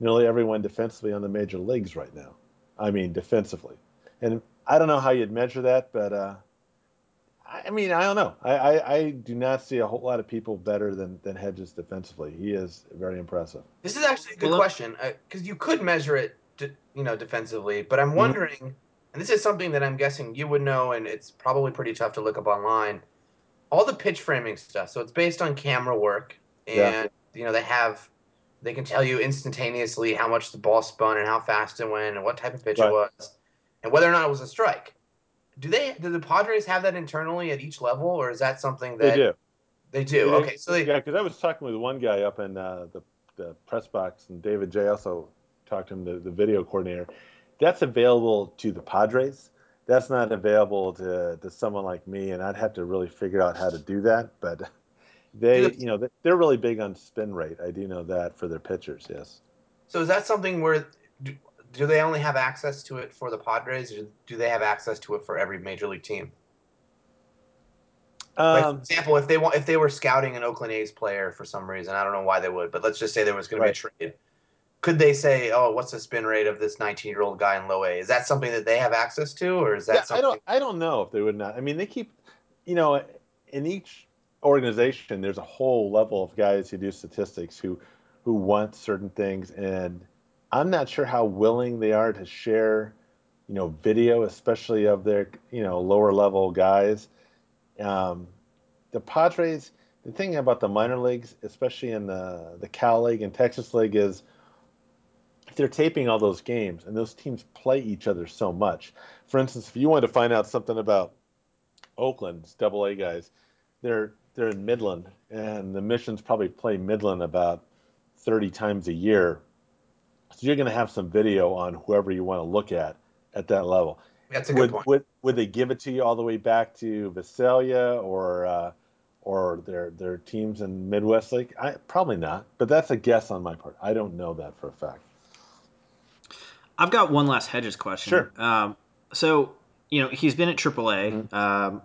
nearly everyone defensively on the major leagues right now. I mean, defensively. And I don't know how you'd measure that, but uh, I mean, I don't know. I, I, I, do not see a whole lot of people better than, than Hedges defensively. He is very impressive. This is actually a good well, question because uh, you could measure it, to, you know, defensively. But I'm mm-hmm. wondering, mm-hmm. and this is something that I'm guessing you would know, and it's probably pretty tough to look up online. All the pitch framing stuff. So it's based on camera work, and yeah. you know they have, they can tell you instantaneously how much the ball spun and how fast it went and what type of pitch right. it was, and whether or not it was a strike do they do the Padres have that internally at each level, or is that something that they do? They do. okay, so they yeah, because I was talking with one guy up in uh, the the press box, and David J also talked to him, the, the video coordinator. That's available to the Padres. that's not available to, to someone like me, and I'd have to really figure out how to do that. But they, you know, they're really big on spin rate. I do know that for their pitchers. Yes. So is that something where do, they only have access to it for the Padres, or do they have access to it for every major league team? Um, like for example, if they want, if they were scouting an Oakland A's player for some reason, I don't know why they would, but let's just say there was going right. to be a trade. Could they say, "Oh, what's the spin rate of this 19-year-old guy in low A"? Is that something that they have access to, or is that? Yeah, something... I don't. I don't know if they would not. I mean, they keep, you know, in each organization, there's a whole level of guys who do statistics who, who want certain things, and I'm not sure how willing they are to share, you know, video, especially of their, you know, lower level guys. Um, the Padres, the thing about the minor leagues, especially in the the Cal League and Texas League, is if they're taping all those games, and those teams play each other so much. For instance, if you wanted to find out something about Oakland's Double A guys, they're they're in Midland, and the Missions probably play Midland about 30 times a year. So you're going to have some video on whoever you want to look at at that level. That's a would, good point. Would, would they give it to you all the way back to Visalia or uh, or their their teams in Midwest League? I, probably not, but that's a guess on my part. I don't know that for a fact. I've got one last Hedges question. Sure. Um, so you know he's been at AAA. Mm-hmm. Um,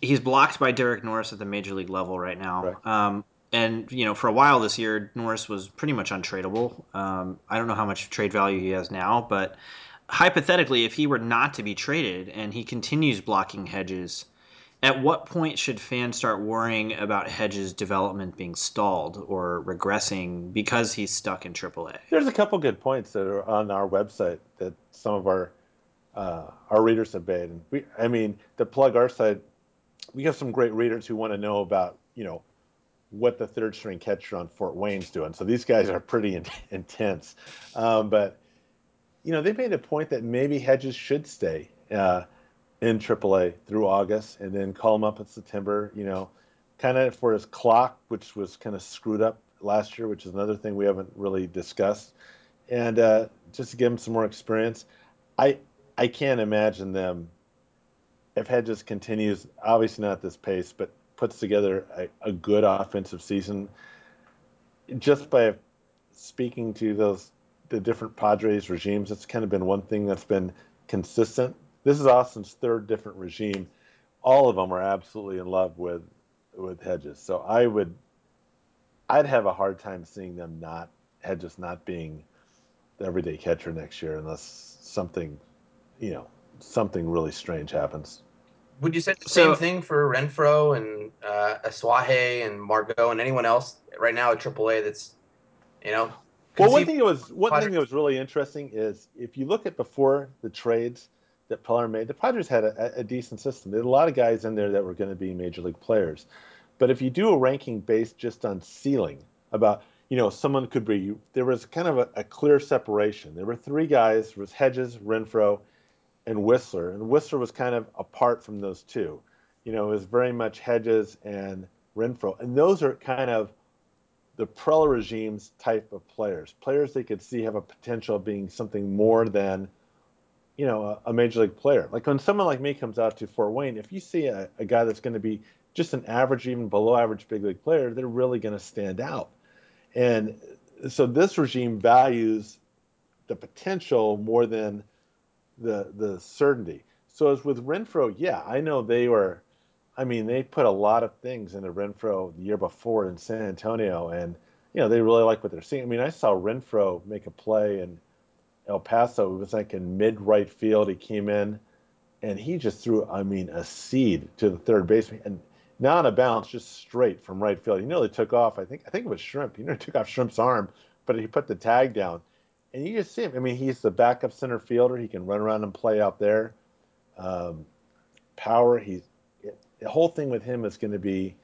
he's blocked by Derek Norris at the major league level right now. Right. Um, and you know, for a while this year, Norris was pretty much untradeable. Um, I don't know how much trade value he has now, but hypothetically, if he were not to be traded and he continues blocking Hedges, at what point should fans start worrying about Hedges' development being stalled or regressing because he's stuck in AAA? There's a couple good points that are on our website that some of our uh, our readers have made. And we, I mean, to plug our site, we have some great readers who want to know about you know what the third string catcher on Fort Wayne's doing. So these guys are pretty in, intense. Um, but you know, they made a point that maybe Hedges should stay uh, in AAA through August and then call him up in September. You know, kind of for his clock, which was kind of screwed up last year, which is another thing we haven't really discussed, and uh, just to give him some more experience. I I can't imagine them if Hedges continues, obviously not at this pace, but puts together a, a good offensive season, just by speaking to those the different Padres regimes, it's kind of been one thing that's been consistent. This is Austin's third different regime. All of them are absolutely in love with with Hedges. So I would I'd have a hard time seeing them not Hedges not being the everyday catcher next year unless something, you know, something really strange happens. Would you say the so, same thing for Renfroe and uh, Asuaje and Margot and anyone else right now at AAA that's, you know? Well, one thing that was one Padres. thing that was really interesting is if you look at before the trades that Preller made, the Padres had a, a decent system. There had a lot of guys in there that were going to be major league players, but if you do a ranking based just on ceiling, about you know someone could be, there was kind of a, a clear separation. There were three guys: there was Hedges, Renfroe, and Wisler, and Wisler was kind of apart from those two. You know, it was very much Hedges and Renfroe. and those are kind of the Preller regime's type of players, players they could see have a potential of being something more than, you know, a, a, major league player. Like when someone like me comes out to Fort Wayne, if you see a, a guy that's going to be just an average, even below average big league player, they're really going to stand out. And so this regime values the potential more than the the certainty. So as with Renfroe, yeah, I know they were. I mean, they put a lot of things into Renfroe the year before in San Antonio, and you know they really like what they're seeing. I mean, I saw Renfroe make a play in El Paso. It was like in mid right field. He came in, and he just threw, I mean, a seed to the third baseman, and not a bounce, just straight from right field. He nearly took off. I think I think it was Shrimp. He nearly took off Shrimp's arm, but he put the tag down and you just see him. I mean, he's the backup center fielder. He can run around and play out there. Um, power. He's the whole thing with him is going to be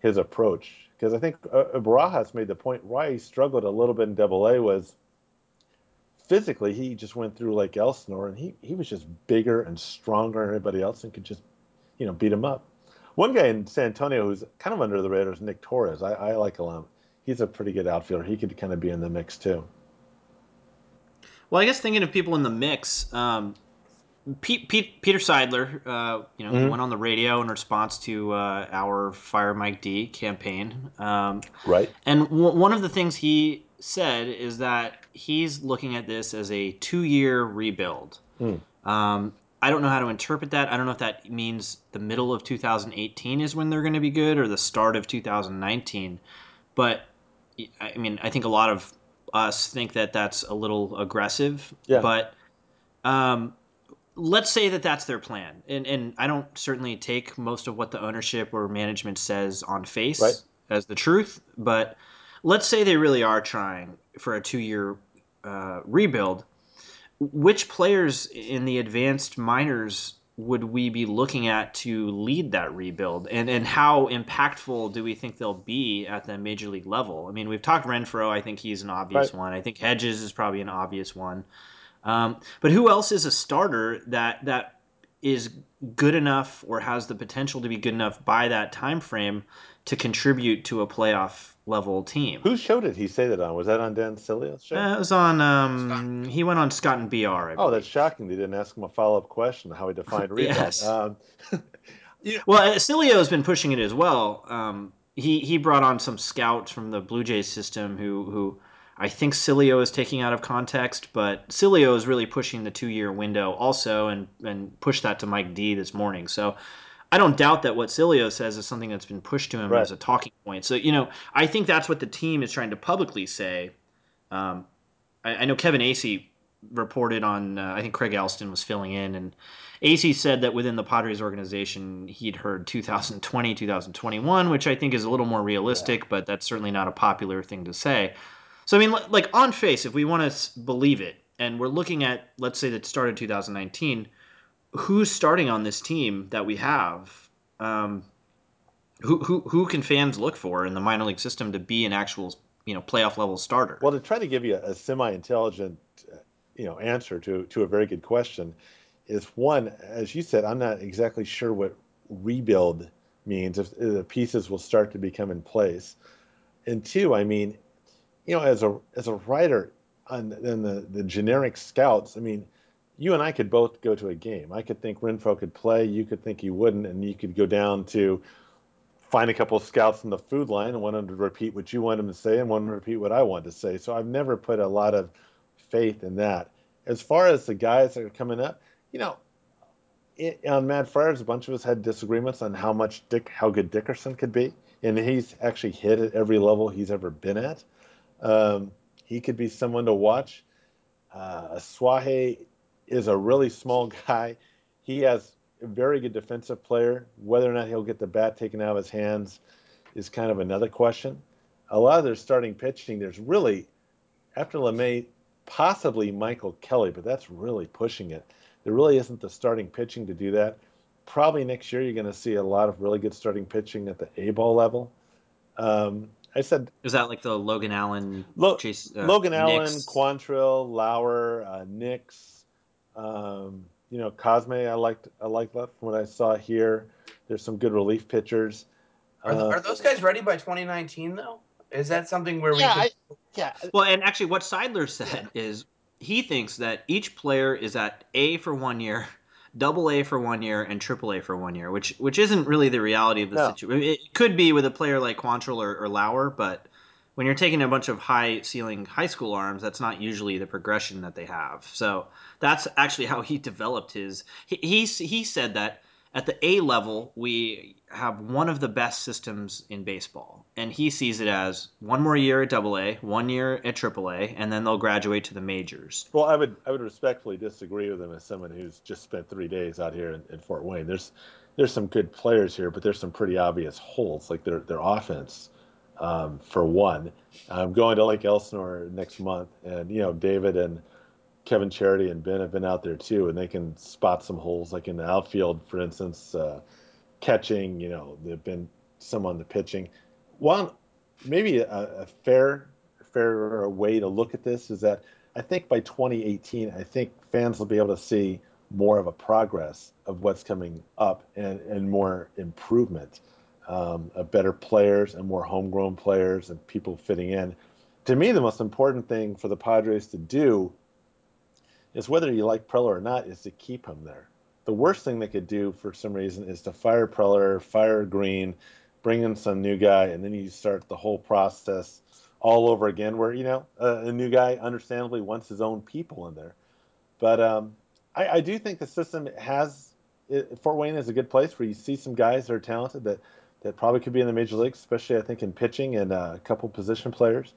his approach because I think uh, Barajas made the point why he struggled a little bit in Double A was physically he just went through like Elsinore and he he was just bigger and stronger than everybody else and could just you know beat him up. One guy in San Antonio who's kind of under the radar is Nick Torres. I, I like him. He's a pretty good outfielder. He could kind of be in the mix too. Well, I guess thinking of people in the mix, um, Pete, Pete, Peter Seidler, uh, you know, mm-hmm. went on the radio in response to uh, our Fire Mike D campaign. Um, right. And w- one of the things he said is that he's looking at this as a two-year rebuild. Mm. Um, I don't know how to interpret that. I don't know if that means the middle of 2018 is when they're going to be good or the start of 2019. But I mean, I think a lot of us think that that's a little aggressive. Yeah. But um, let's say that that's their plan, and and I don't certainly take most of what the ownership or management says on face right. as the truth. But let's say they really are trying for a two-year uh, rebuild which players in the advanced minors would we be looking at to lead that rebuild and and how impactful do we think they'll be at the major league level i mean we've talked Renfroe. i think he's an obvious right. one i think hedges is probably an obvious one um, but who else is a starter that that is good enough or has the potential to be good enough by that time frame to contribute to a playoff level team. Whose show did he say that on? Was that on Dan Sileo's show? Uh, it was on. Um, he went on Scott and Br. oh, that's shocking. They didn't ask him a follow up question how he defined rebound. yes. Um, yeah. Well, Sileo has been pushing it as well. Um, he he brought on some scouts from the Blue Jays system who who I think Sileo is taking out of context, but Sileo is really pushing the two year window also, and and pushed that to Mike D this morning. So I don't doubt that what Sileo says is something that's been pushed to him right. as a talking point. So you know, I think that's what the team is trying to publicly say. Um, I, I, know Kevin Acee reported on. Uh, I think Craig Elsten was filling in, and Acee said that within the Padres organization, he'd heard 2020, 2021, which I think is a little more realistic, yeah. but that's certainly not a popular thing to say. So I mean, like on face, if we want to believe it, and we're looking at, let's say that started 2019 who's starting on this team that we have? Um, who, who who can fans look for in the minor league system to be an actual you know playoff level starter? Well, to try to give you a, a semi intelligent you know answer to to a very good question is one, as you said, I'm not exactly sure what rebuild means if the pieces will start to become in place, and two, I mean, you know, as a as a writer on, on the the generic scouts, I mean you and I could both go to a game. I could think Renfroe could play, you could think he wouldn't, and you could go down to find a couple of scouts in the food line and want them to repeat what you want them to say and want to repeat what I want to say. So I've never put a lot of faith in that. As far as the guys that are coming up, you know, it, on Mad Friars, a bunch of us had disagreements on how much Dick, how good Dickerson could be, and he's actually hit at every level he's ever been at. Um, he could be someone to watch. Uh, Asuaje is a really small guy. He has a very good defensive player. Whether or not he'll get the bat taken out of his hands is kind of another question. A lot of their starting pitching, there's really, after LeMay, possibly Michael Kelly, but that's really pushing it. There really isn't the starting pitching to do that. Probably next year you're going to see a lot of really good starting pitching at the A ball level. Um, I said, is that like the Logan Allen, Lo- Chase, uh, Logan Allen, Quantrill, Lauer, uh, Nix, um, you know, Cosme, I liked I liked that from what I saw here. There's some good relief pitchers. Are, uh, are those guys ready by 2019 though? Is that something where yeah, we? Could... I, yeah. Well, and actually, what Seidler said yeah. is he thinks that each player is at A for one year, double A for one year, and triple A for one year, which which isn't really the reality of the no. situation. It could be with a player like Quantrill or, or Lauer, but when you're taking a bunch of high ceiling high school arms, that's not usually the progression that they have. So that's actually how he developed his. He he, he said that at the A level we have one of the best systems in baseball, and he sees it as one more year at Double A, one year at Triple A, and then they'll graduate to the majors. Well, I would I would respectfully disagree with him as someone who's just spent three days out here in, in Fort Wayne. There's there's some good players here, but there's some pretty obvious holes, like their their offense um, for one. I'm going to Lake Elsinore next month, and you know David and Kevin Charity and Ben have been out there too, and they can spot some holes, like in the outfield, for instance, uh, catching. You know, there've been some on the pitching. One, maybe a, a fair, fair way to look at this is that I think by 2018, I think fans will be able to see more of a progress of what's coming up and, and more improvement um, better players and more homegrown players and people fitting in. To me, the most important thing for the Padres to do is whether you like Preller or not, is to keep him there. The worst thing they could do for some reason is to fire Preller, fire Green, bring in some new guy, and then you start the whole process all over again. Where you know a, new guy understandably wants his own people in there, but um, I, I, do think the system has it, Fort Wayne is a good place where you see some guys that are talented that that probably could be in the major leagues, especially I think in pitching and uh, a couple position players.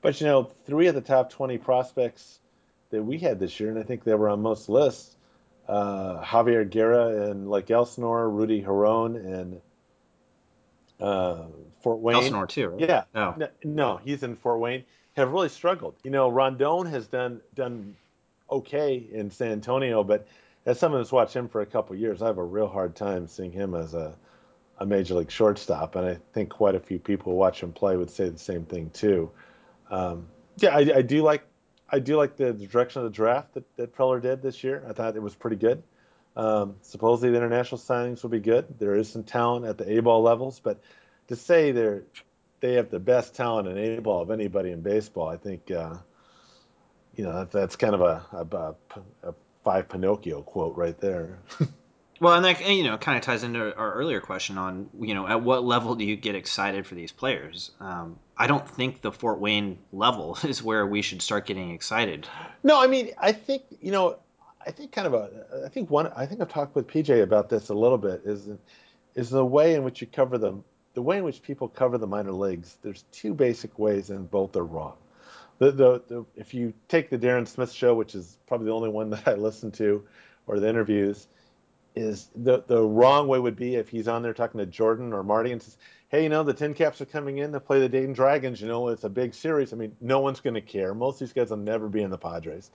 But you know, three of the top 20 prospects that we had this year, and I think they were on most lists, uh, Javier Guerra and like Elsinore, Ruddy Giron and uh, Fort Wayne. Elsinore too, right? Yeah. Oh. No, no, he's in Fort Wayne. Have really struggled. You know, Rondon has done done okay in San Antonio, but as someone who's watched him for a couple years, I have a real hard time seeing him as a a major league shortstop, and I think quite a few people who watch him play would say the same thing too. Um, yeah, I, I, do like I do like the, direction of the draft that, that Preller did this year. I thought it was pretty good. Um, supposedly the international signings will be good. There is some talent at the A ball levels, but to say they're they have the best talent in A ball of anybody in baseball, I think uh, you know that, that's kind of a, a, a five Pinocchio quote right there. Well, and that you know kind of ties into our earlier question on you know at what level do you get excited for these players? Um, I don't think the Fort Wayne level is where we should start getting excited. No, I mean I think you know I think kind of a I think one I think I've talked with PJ about this a little bit is is the way in which you cover them the way in which people cover the minor leagues. There's two basic ways, and both are wrong. The, the, the if you take the Darren Smith show, which is probably the only one that I listen to, or the interviews is the the wrong way would be if he's on there talking to Jordan or Marty and says, "Hey, you know, the Tin Caps are coming in to play the Dayton Dragons. You know, it's a big series. I mean, no one's going to care. Most of these guys will never be in the Padres."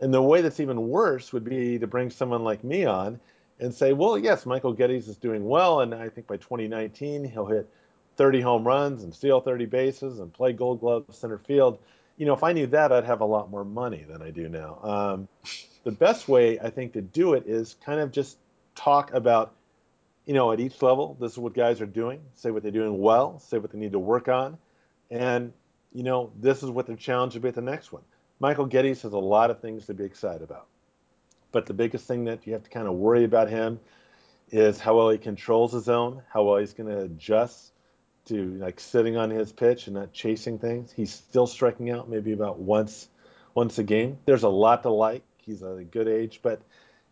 And the way that's even worse would be to bring someone like me on and say, "Well, yes, Michael Gettys is doing well, and I think by 2019 he'll hit 30 home runs and steal 30 bases and play Gold Glove center field." You know, if I knew that, I'd have a lot more money than I do now. Um, the best way I think to do it is kind of just talk about, you know, at each level, this is what guys are doing, say what they're doing well, say what they need to work on, and, you know, this is what their challenge will be at the next one. Michael Gettys has a lot of things to be excited about. But the biggest thing that you have to kind of worry about him is how well he controls his zone, how well he's going to adjust to like sitting on his pitch and not chasing things. He's still striking out maybe about once once a game. There's a lot to like. He's at a good age, but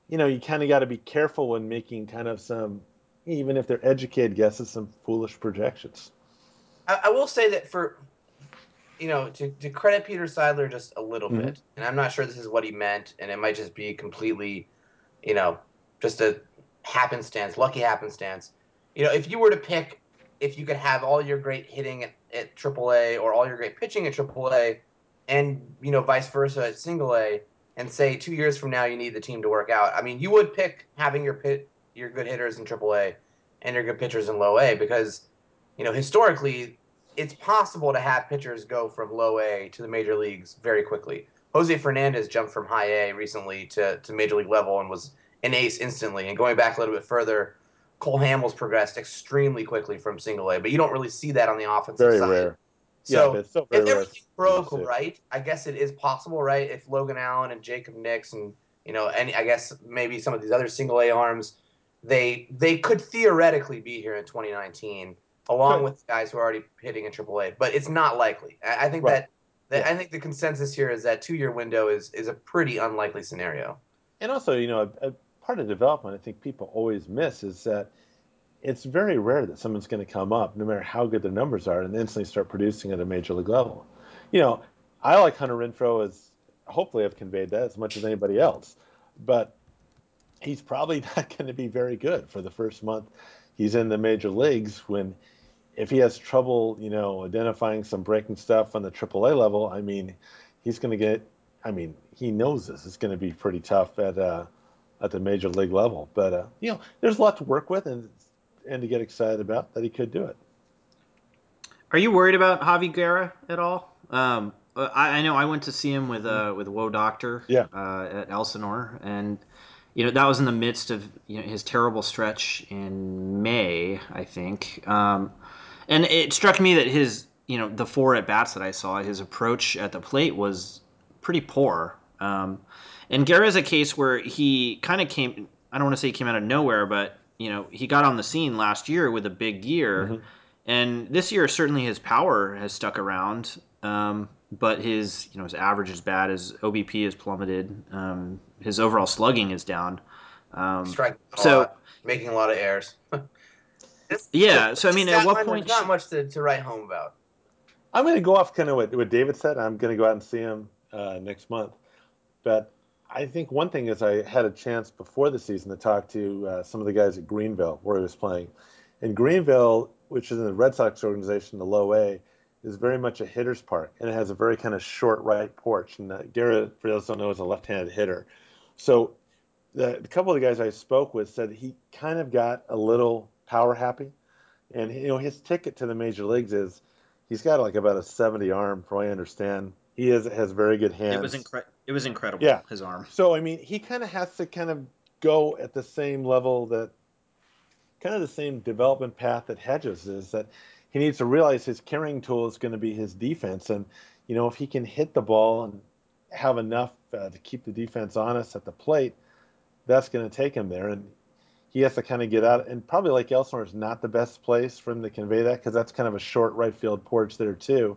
you know, you kind of got to be careful when making kind of some, even if they're educated guesses, some foolish projections. I, I will say that for, you know, to, to credit Peter Seidler just a little mm-hmm. bit, and I'm not sure this is what he meant, and it might just be completely, you know, just a happenstance, lucky happenstance. You know, if you were to pick, if you could have all your great hitting at, at AAA or all your great pitching at AAA, and you know, vice versa at Single A and say two years from now you need the team to work out, I mean, you would pick having your pit your good hitters in AAA and your good pitchers in Low A because you know historically it's possible to have pitchers go from Low A to the major leagues very quickly. Jose Fernandez jumped from High A recently to to major league level and was an ace instantly. And going back a little bit further, Cole Hamels progressed extremely quickly from Single A, but you don't really see that on the offensive very side. Rare. So, yeah, so if everything broke right, I guess it is possible, right? If Logan Allen and Jacob Nix and you know, and I guess maybe some of these other single A arms, they they could theoretically be here in 2019, along with guys who are already hitting in AAA. But it's not likely. I, I think right. that, that yeah. I think the consensus here is that two year window is is a pretty unlikely scenario. And also, you know, a, a part of development I think people always miss is that it's very rare that someone's going to come up, no matter how good their numbers are, and instantly start producing at a major league level. You know, I like Hunter Renfroe as hopefully I've conveyed that as much as anybody else, but he's probably not going to be very good for the first month he's in the major leagues when if he has trouble, you know, identifying some breaking stuff on the AAA level, I mean, he's going to get. I mean, he knows this. It's going to be pretty tough at uh, at the major league level. But uh, you know, there's a lot to work with, and and to get excited about that he could do it. Are you worried about Javi Guerra at all? Um, I, I, know I went to see him with uh, with Woe Doctor yeah. uh, at Elsinore, and you know that was in the midst of you know his terrible stretch in May, I think. Um, and it struck me that his you know the four at bats that I saw, his approach at the plate was pretty poor. Um, And Guerra is a case where he kind of came. I don't want to say he came out of nowhere, but you know he got on the scene last year with a big year, mm-hmm. and this year certainly his power has stuck around. Um, but his you know his average is bad. His OBP has plummeted. Um, his overall slugging is down. Um, Striking so lot, making a lot of errors. yeah. So I mean, at what point? Not much to, to write home about. I'm going to go off kind of what, what David said. I'm going to go out and see him uh, next month. But I think one thing is I had a chance before the season to talk to uh, some of the guys at Greenville where he was playing. And Greenville, which is in the Red Sox organization, the low A, is very much a hitter's park, and it has a very kind of short right porch. And uh, Garrett, for those who don't know, is a left-handed hitter. So the, the couple of the guys I spoke with said he kind of got a little power happy, and you know his ticket to the major leagues is he's got like about a 70 arm, from what I understand. He is has very good hands. It was incredible. It was incredible. Yeah, his arm. So I mean, he kind of has to kind of go at the same level that, kind of the same development path that Hedges is. That he needs to realize his carrying tool is going to be his defense, and you know if he can hit the ball and have enough uh, to keep the defense honest at the plate, that's going to take him there. And he has to kind of get out. And probably like Elsinore is not the best place for him to convey that because that's kind of a short right field porch there too.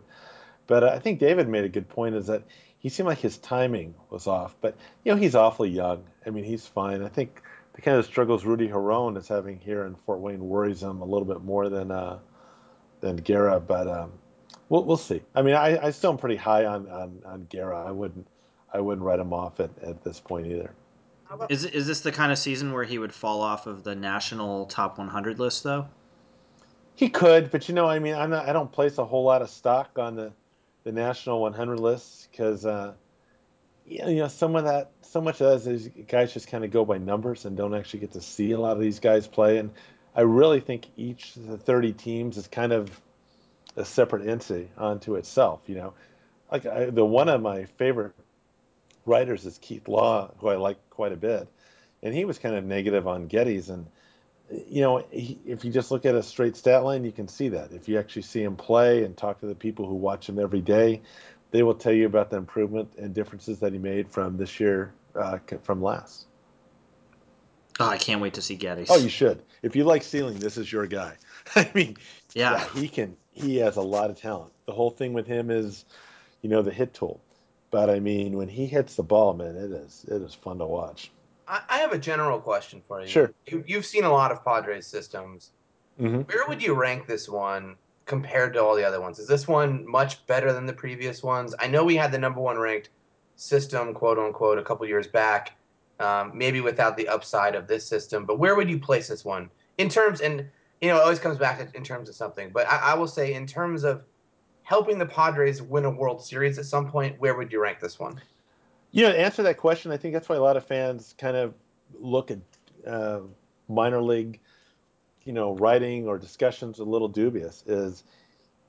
But I think David made a good point is that he seemed like his timing was off. But you know he's awfully young. I mean he's fine. I think the kind of struggles Ruddy Giron is having here in Fort Wayne worries him a little bit more than uh, than Guerra. But um, we'll we'll see. I mean I, I still am pretty high on on, on Guerra. I wouldn't I wouldn't write him off at, at this point either. Is is this the kind of season where he would fall off of the national top 100 list, though? He could, but you know, I mean, I'm not. I don't place a whole lot of stock on the the national 100 list because uh, you know, some of that, so much of that is guys just kind of go by numbers and don't actually get to see a lot of these guys play. And I really think each of the 30 teams is kind of a separate entity unto itself. You know, like I, the one of my favorite writers is Keith Law, who I like quite a bit, and he was kind of negative on Gettys. And you know, he, if you just look at a straight stat line, you can see that. If you actually see him play and talk to the people who watch him every day, they will tell you about the improvement and differences that he made from this year uh, from last. Oh, I can't wait to see Gettys. Oh, you should. If you like stealing, this is your guy. I mean, yeah. yeah, he can. He has a lot of talent. The whole thing with him is, you know, the hit tool. But I mean, when he hits the ball, man, it is it is fun to watch. I, I have a general question for you. Sure. You, have seen a lot of Padres systems. Mm-hmm. Where would you rank this one compared to all the other ones? Is this one much better than the previous ones? I know we had the number one ranked system, quote unquote, a couple years back. Um, maybe without the upside of this system, but where would you place this one in terms? And you know, it always comes back in terms of something. But I, I will say, in terms of helping the Padres win a World Series at some point, where would you rank this one? You know, to answer that question, I think that's why a lot of fans kind of look at uh, minor league, you know, writing or discussions a little dubious. Is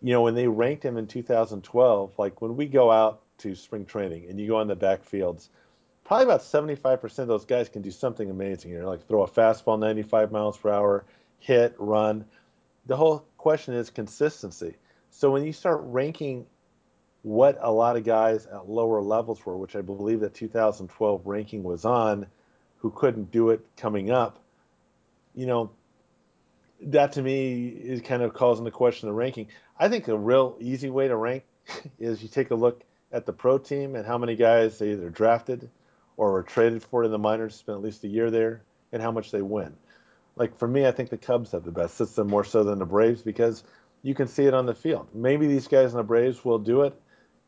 you know when they ranked him in 2012, like when we go out to spring training and you go on the backfields, probably about 75% of those guys can do something amazing. You know, like throw a fastball 95 miles per hour, hit, run. The whole question is consistency. So when you start ranking what a lot of guys at lower levels were, which I believe that 2012 ranking was on, who couldn't do it coming up, you know, that to me is kind of calls into question the ranking. I think a real easy way to rank is you take a look at the pro team and how many guys they either drafted or were traded for in the minors, spent at least a year there, and how much they win. Like for me, I think the Cubs have the best system more so than the Braves because – you can see it on the field. Maybe these guys in the Braves will do it.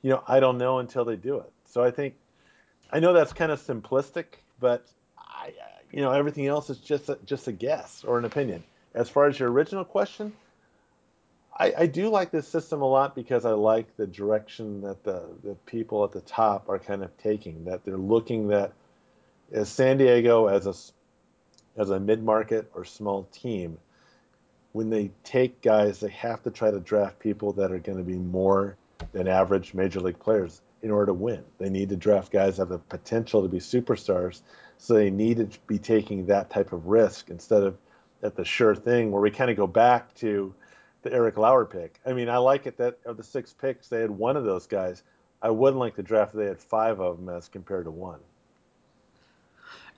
You know, I don't know until they do it. So I think I know that's kind of simplistic, but I, you know, everything else is just a, just a guess or an opinion. As far as your original question, I, I do like this system a lot because I like the direction that the, the people at the top are kind of taking. That they're looking that as San Diego as a as a mid market or small team, when they take guys, they have to try to draft people that are going to be more than average major league players in order to win. They need to draft guys that have the potential to be superstars. So they need to be taking that type of risk instead of at the sure thing where we kind of go back to the Eric Lauer pick. I mean, I like it that of the six picks, they had one of those guys. I wouldn't like the draft if they had five of them as compared to one.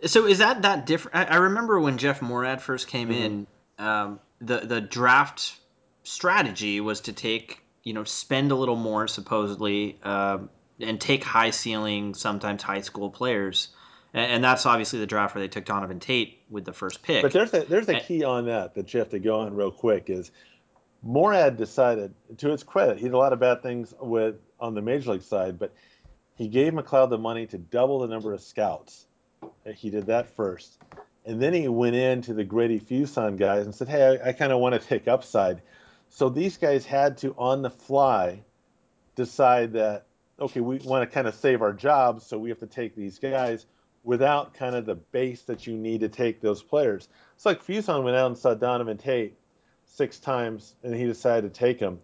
So is that that different? I, I remember when Jeff Moorad first came mm-hmm. in, um, the the draft strategy was to take you know spend a little more supposedly uh, and take high ceiling, sometimes high school players. And, and, that's obviously the draft where they took Donovan Tate with the first pick. But there's a there's a key on that that you have to go on real quick is Moorad decided, to his credit, he did a lot of bad things with on the major league side, but he gave McLeod the money to double the number of scouts. He did that first. And then he went in to the Grady Fuson guys and said, Hey, I, I kind of want to take upside. So these guys had to, on the fly, decide that, okay, we want to kind of save our jobs, so we have to take these guys without kind of the base that you need to take those players. It's like Fuson went out and saw Donovan Tate six times and he decided to take him,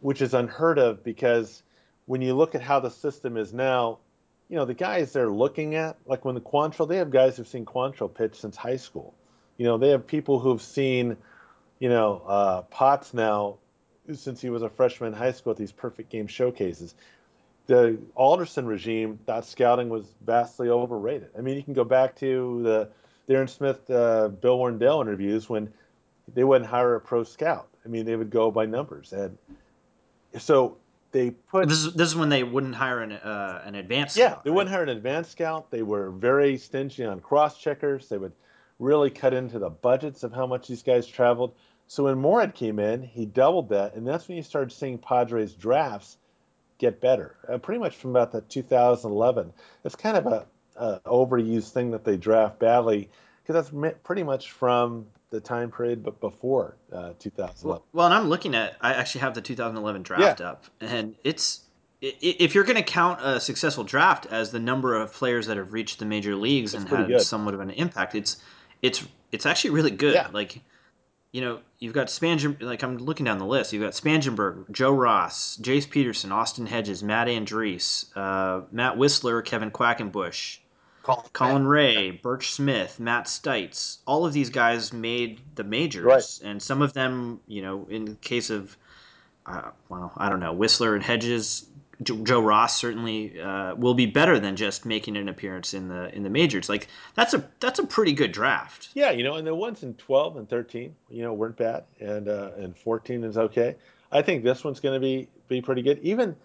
which is unheard of because when you look at how the system is now, you know, the guys they're looking at, like when the Quantrill, they have guys who've seen Quantrill pitch since high school. You know, they have people who've seen, you know, uh, Potts now since he was a freshman in high school at these perfect game showcases. The Alderson regime thought scouting was vastly overrated. I mean, you can go back to the Darren Smith, uh, Bill Wendell interviews when they wouldn't hire a pro scout. I mean, they would go by numbers, and so they put this is this is when they wouldn't hire an uh, an advanced yeah scout, they right? wouldn't hire an advanced scout. They were very stingy on cross checkers. They would really cut into the budgets of how much these guys traveled. So when Moorad came in, he doubled that, and that's when you started seeing Padres drafts get better. Uh, pretty much from about the 2011. It's kind of a, a overused thing that they draft badly because that's pretty much from the time period, but before uh, 2011. Well, well, and I'm looking at. I actually have the 2011 draft yeah. up, and it's if you're going to count a successful draft as the number of players that have reached the major leagues and had good. somewhat of an impact, it's it's it's actually really good. Yeah. Like, you know, you've got Spangen. Like I'm looking down the list. You've got Spangenberg, Joe Ross, Jace Peterson, Austin Hedges, Matt Andriese, uh, Matt Wisler, Kevin Quackenbush, Colin, Colin Rea, Burch Smith, Matt Stites, all of these guys made the majors, right. and some of them, you know, in the case of, uh, well, I don't know, Whistler and Hedges, Joe Ross certainly uh, will be better than just making an appearance in the in the majors. Like that's a that's a pretty good draft. Yeah, you know, and the ones in twelve and thirteen, you know, weren't bad, and uh, and fourteen is okay. I think this one's going to be be pretty good. Even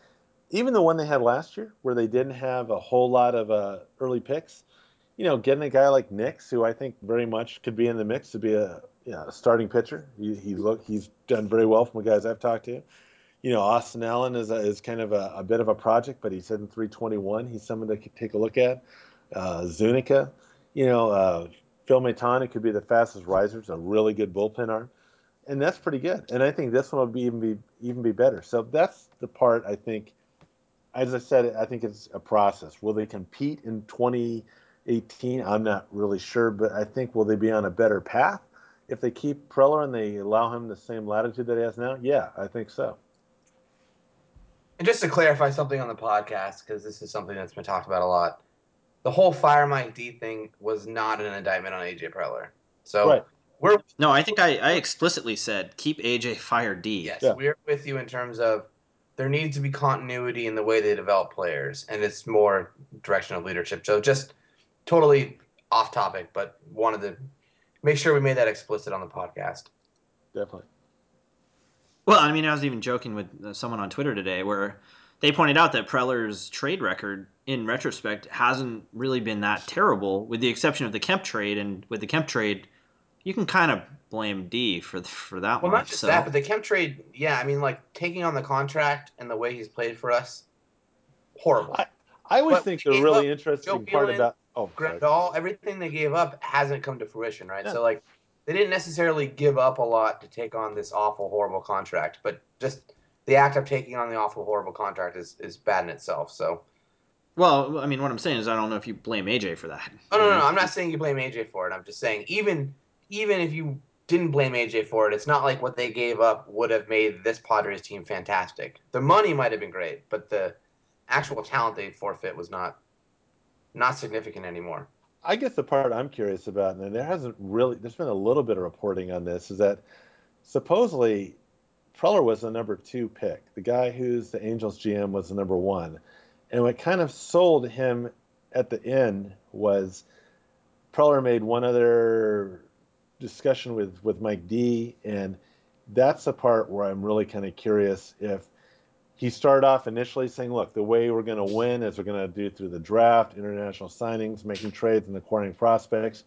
even the one they had last year, where they didn't have a whole lot of uh, early picks, you know, getting a guy like Nix, who I think very much could be in the mix to be a, you know, starting pitcher. He, he look he's done very well from the guys I've talked to. You know, Austin Allen is a, is kind of a, a, bit of a project, but he's hitting 321. He's someone to take a look at. Uh, Zuniga, you know, uh, Phil Maton, it could be the fastest riser. It's a really good bullpen arm, and that's pretty good. And I think this one will be even be even be better. So that's the part I think as I said, I think it's a process. Will they compete in 2018? I'm not really sure, but I think will they be on a better path if they keep Preller and they allow him the same latitude that he has now? Yeah, I think so. And just to clarify something on the podcast, because this is something that's been talked about a lot, the whole fire Mike D thing was not an indictment on AJ Preller. So right. we're no, I think I, I explicitly said keep AJ fire D. Yes, yeah. we're with you in terms of there needs to be continuity in the way they develop players, and it's more direction of leadership. So just totally off topic, but wanted to make sure we made that explicit on the podcast. Definitely. Well, I mean, I was even joking with uh, someone on Twitter today where they pointed out that Preller's trade record, in retrospect, hasn't really been that terrible, with the exception of the Kemp trade. And with the Kemp trade, you can kind of blame D for for that well, one. not just so. that, but the Kemp trade. Yeah, I mean, like taking on the contract and the way he's played for us, horrible. I, I always but think the really up, interesting part about oh, all everything they gave up hasn't come to fruition, right? Yeah. So like, they didn't necessarily give up a lot to take on this awful, horrible contract, but just the act of taking on the awful, horrible contract is is bad in itself. So. Well, I mean, what I'm saying is, I don't know if you blame AJ for that. Oh no, no, no, I'm not saying you blame AJ for it. I'm just saying, even even if you didn't blame AJ for it, it's not like what they gave up would have made this Padres team fantastic. The money might have been great, but the actual talent they forfeit was not not significant anymore. I guess the part I'm curious about, and there hasn't really, there's been a little bit of reporting on this, is that supposedly Preller was the number two pick. The guy who's the Angels GM was the number one. And what kind of sold him at the end was Preller made one other discussion with with Mike D, and that's the part where I'm really kind of curious if he started off initially saying, "Look, the way we're going to win is we're going to do through the draft, international signings, making trades, and acquiring prospects."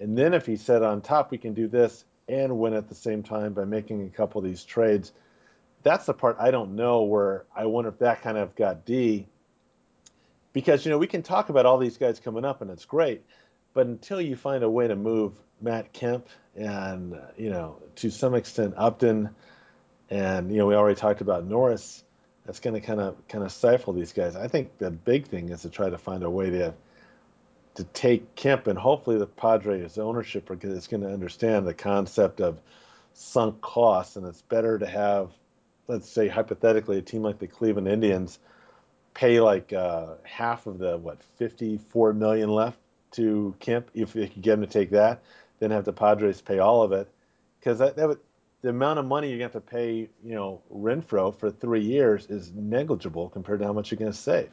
And then if he said on top, we can do this and win at the same time by making a couple of these trades. That's the part I don't know where I wonder if that kind of got D. Because, you know, we can talk about all these guys coming up and it's great, but until you find a way to move Matt Kemp and, you know, to some extent Upton, and, you know, we already talked about Norris, that's going to kind of kind of stifle these guys. I think the big thing is to try to find a way to to take Kemp, and hopefully the Padres ownership is going to understand the concept of sunk costs, and it's better to have, let's say hypothetically, a team like the Cleveland Indians pay like uh, half of the what 54 million left to Kemp if you could get him to take that, then have the Padres pay all of it, because that, that would the amount of money you're have to pay, you know, Renfroe for three years is negligible compared to how much you're going to save.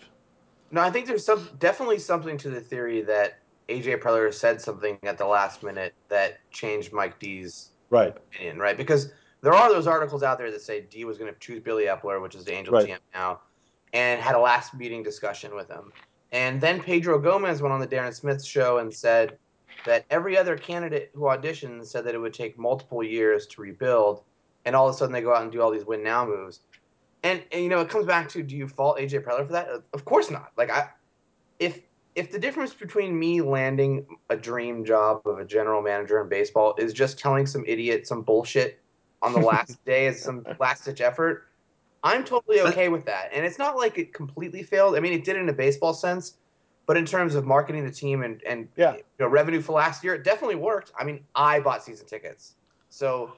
No, I think there's some definitely something to the theory that AJ Preller said something at the last minute that changed Mike D's right opinion, right? Because there are those articles out there that say D was going to choose Billy Eppler, which is the Angels right. GM now, and had a last meeting discussion with him. And then Pedro Gomez went on the Darren Smith show and said that every other candidate who auditioned said that it would take multiple years to rebuild, and all of a sudden they go out and do all these win now moves. And, and you know, it comes back to do you fault AJ Preller for that? Of course not. Like I, if if the difference between me landing a dream job of a general manager in baseball is just telling some idiot some bullshit on the last day as some last ditch effort, I'm totally okay with that. And it's not like it completely failed. I mean, it did in a baseball sense, but in terms of marketing the team and and yeah. you know, revenue for last year, it definitely worked. I mean, I bought season tickets, so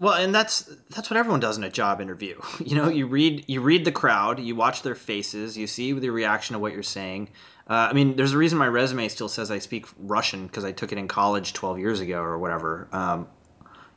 well, and that's that's what everyone does in a job interview. You know, you read you read the crowd, you watch their faces, you see the reaction to what you're saying. Uh, I mean, there's a reason my resume still says I speak Russian because I took it in college 12 years ago or whatever. Um,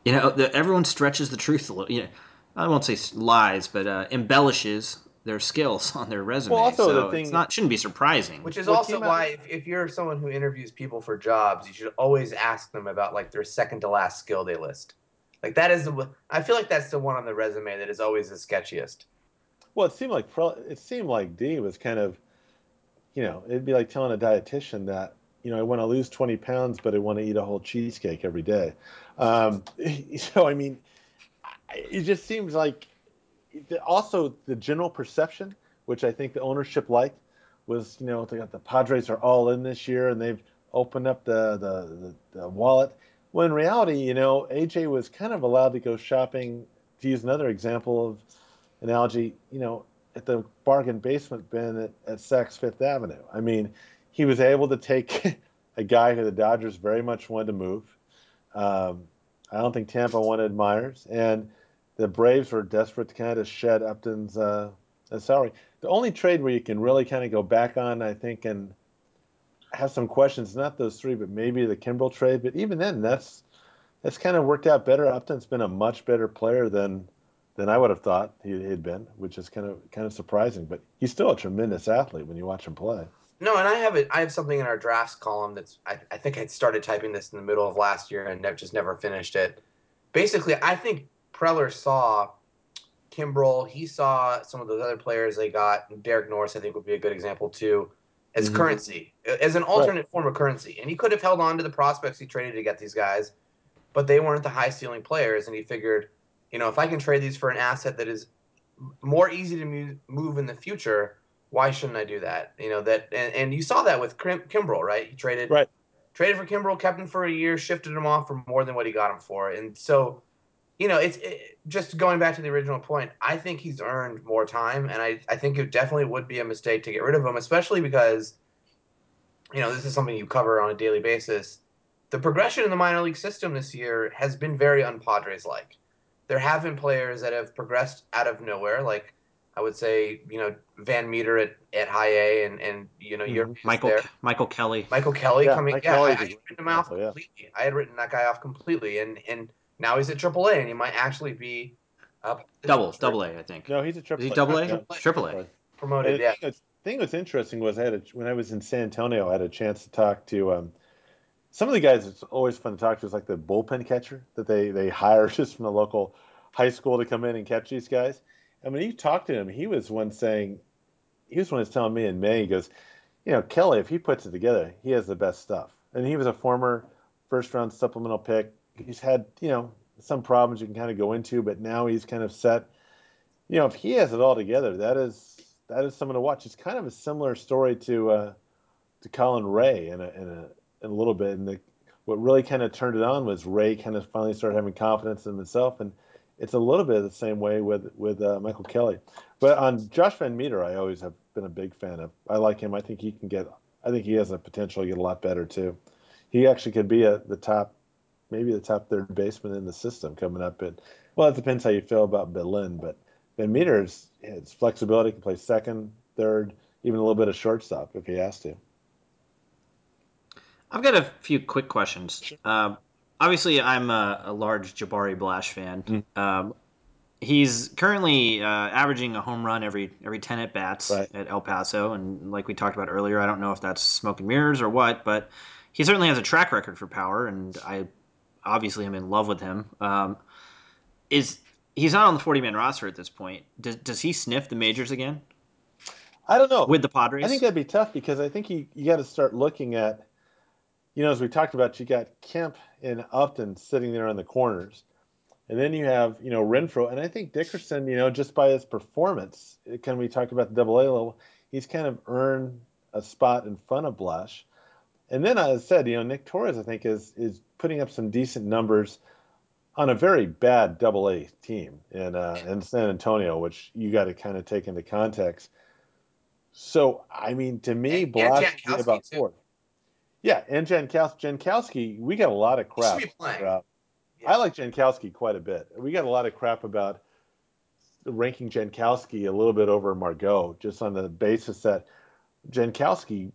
you know, the, everyone stretches the truth a little. You know, I won't say lies, but uh, embellishes their skills on their resume. Well, also so the thing, it's not shouldn't be surprising. Which is also why if, if you're someone who interviews people for jobs, you should always ask them about like their second to last skill they list. Like that is the I feel like that's the one on the resume that is always the sketchiest. Well, it seemed like it seemed like D was kind of, you know, it'd be like telling a dietitian that you know I want to lose twenty pounds, but I want to eat a whole cheesecake every day. Um, so I mean, it just seems like also the general perception, which I think the ownership liked, was you know the, the Padres are all in this year and they've opened up the the, the, the wallet well, in reality, you know, AJ was kind of allowed to go shopping. To use another example of analogy, you know, at the bargain basement bin at, at Saks Fifth Avenue. I mean, he was able to take a guy who the Dodgers very much wanted to move. Um, I don't think Tampa wanted Myers, and the Braves were desperate to kind of shed Upton's uh, salary. The only trade where you can really kind of go back on, I think, and have some questions. Not those three, but maybe the Kimbrel trade. But even then, that's that's kind of worked out better. Upton's been a much better player than than I would have thought he had been, which is kind of kind of surprising. But he's still a tremendous athlete when you watch him play. No, and I have it. I have something in our drafts column that's. I, I think I started typing this in the middle of last year and just never finished it. Basically, I think Preller saw Kimbrel. He saw some of those other players they got. Derek Norris, I think, would be a good example too as mm-hmm. currency, as an alternate right. form of currency. And he could have held on to the prospects he traded to get these guys, but they weren't the high ceiling players. And he figured, you know, if I can trade these for an asset that is more easy to move in the future, why shouldn't I do that? You know that, and, and you saw that with Kim, Kimbrel, right? He traded, right. traded for Kimbrel, kept him for a year, shifted him off for more than what he got him for, and so you know, it's it, just going back to the original point. I think he's earned more time, and I, I think it definitely would be a mistake to get rid of him, especially because, you know, this is something you cover on a daily basis. The progression in the minor league system this year has been very unpadres like. There have been players that have progressed out of nowhere, like I would say, you know, Van Meter at, at high A, and and you know, you're mm-hmm. Michael there. Michael Kelly. Michael Kelly yeah, coming. Mike yeah, I, I, had written him off completely. Yeah. I had written that guy off completely, and and now he's at AAA, and he might actually be up double double A, I think. No, he's a triple. Is he double A? Triple A. Promoted. Yeah. The thing that's interesting was I had a, when I was in San Antonio, I had a chance to talk to um, some of the guys it's always fun to talk to is like the bullpen catcher that they they hire just from the local high school to come in and catch these guys. And when you talk to him, he was one saying, he was one who's telling me in May, he goes, you know, Kelly, if he puts it together, he has the best stuff. And he was a former first round supplemental pick. He's had, you know, some problems you can kind of go into, but now he's kind of set. You know, if he has it all together, that is that is someone to watch. It's kind of a similar story to uh, to Colin Ray in a, in a in a little bit. And the, what really kind of turned it on was Ray kind of finally started having confidence in himself, and it's a little bit the same way with with uh, Michael Kelly. But on Josh Van Meter, I always have been a big fan of. I like him. I think he can get. I think he has a potential to get a lot better too. He actually could be at the top, maybe the top third baseman in the system coming up. And well, it depends how you feel about Berlin, but Van Meter's his flexibility can play second, third, even a little bit of shortstop if he has to. I've got a few quick questions. Sure. Um, obviously, I'm a, a, large Jabari Blash fan. Mm. Um, he's currently uh, averaging a home run every every ten at bats right. at El Paso, and like we talked about earlier, I don't know if that's smoke and mirrors or what, but he certainly has a track record for power, and I obviously I'm in love with him. Um, is he's not on the forty man roster at this point? Does does he sniff the majors again? I don't know with the Padres. I think that'd be tough because I think you you got to start looking at you know, as we talked about, you got Kemp and Upton sitting there on the corners. And then you have, you know, Renfroe. And I think Dickerson, you know, just by his performance, can we talk about the double A level, he's kind of earned a spot in front of Blash. And then as I said, you know, Nick Torres, I think, is is putting up some decent numbers on a very bad double A team in uh, in San Antonio, which you got to kind of take into context. So I mean, to me, and, Blash and about fourth. Yeah, and Jankowski. Jankowski, we got a lot of crap. Yeah. I like Jankowski quite a bit. We got a lot of crap about ranking Jankowski a little bit over Margot, just on the basis that Jankowski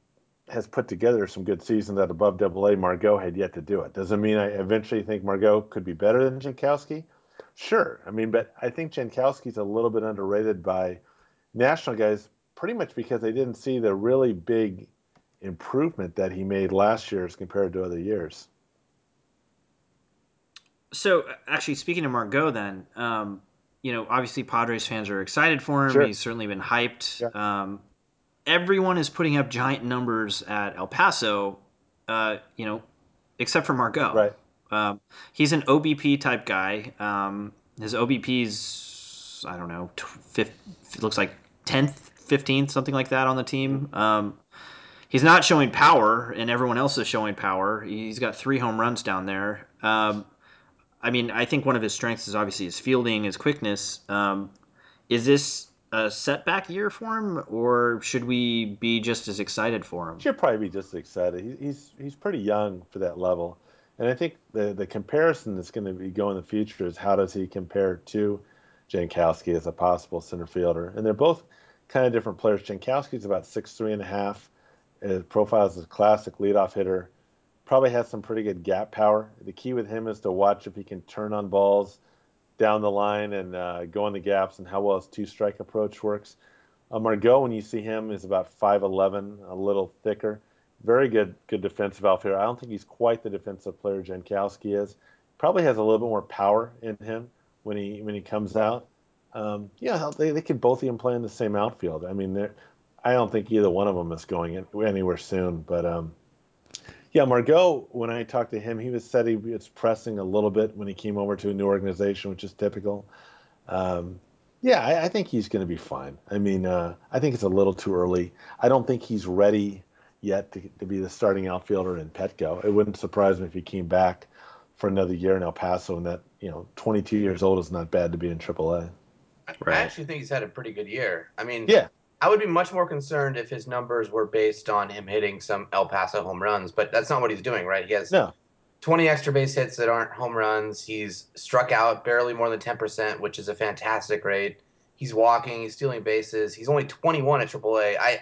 has put together some good seasons at above double A. Margot had yet to do it. Doesn't mean I eventually think Margot could be better than Jankowski. Sure. I mean, but I think Jankowski's a little bit underrated by national guys pretty much because they didn't see the really big improvement that he made last year as compared to other years. So, actually, speaking of Margot, then, um, you know, obviously Padres fans are excited for him. Sure. He's certainly been hyped. Yeah. Um, everyone is putting up giant numbers at El Paso, uh, you know, except for Margot. Right. Um, he's an OBP type guy. Um, his OBP's, I don't know, fifth, looks like 10th, 15th, something like that on the team. Um, he's not showing power, and everyone else is showing power. He's got three home runs down there. Um, I mean, I think one of his strengths is obviously his fielding, his quickness. Um, is this a setback year for him, or should we be just as excited for him? Should probably be just as excited. He's he's pretty young for that level, and I think the the comparison that's going to be going in the future is how does he compare to Jankowski as a possible center fielder, and they're both kind of different players. Jankowski's about six three and a half. Uh, His profile as a classic leadoff hitter. Probably has some pretty good gap power. The key with him is to watch if he can turn on balls down the line and uh, go in the gaps and how well his two strike approach works. Uh, Margot, when you see him, is about 5'11, a little thicker. Very good, good defensive outfielder. I don't think he's quite the defensive player Jankowski is. Probably has a little bit more power in him when he when he comes out. Um, yeah, they, they could both even play in the same outfield. I mean, I don't think either one of them is going anywhere soon. But um, yeah, Margot, when I talked to him, he was said he was pressing a little bit when he came over to a new organization, which is typical. Um, yeah, I, I, think he's going to be fine. I mean, uh, I think it's a little too early. I don't think he's ready yet to, to be the starting outfielder in Petco. It wouldn't surprise me if he came back for another year in El Paso, and that you know, 22 years old is not bad to be in AAA. Right. I actually think he's had a pretty good year. I mean, yeah, I would be much more concerned if his numbers were based on him hitting some El Paso home runs, but that's not what he's doing, right? He has no. 20 extra base hits that aren't home runs. He's struck out barely more than 10%, which is a fantastic rate. He's walking, he's stealing bases. He's only 21 at AAA. I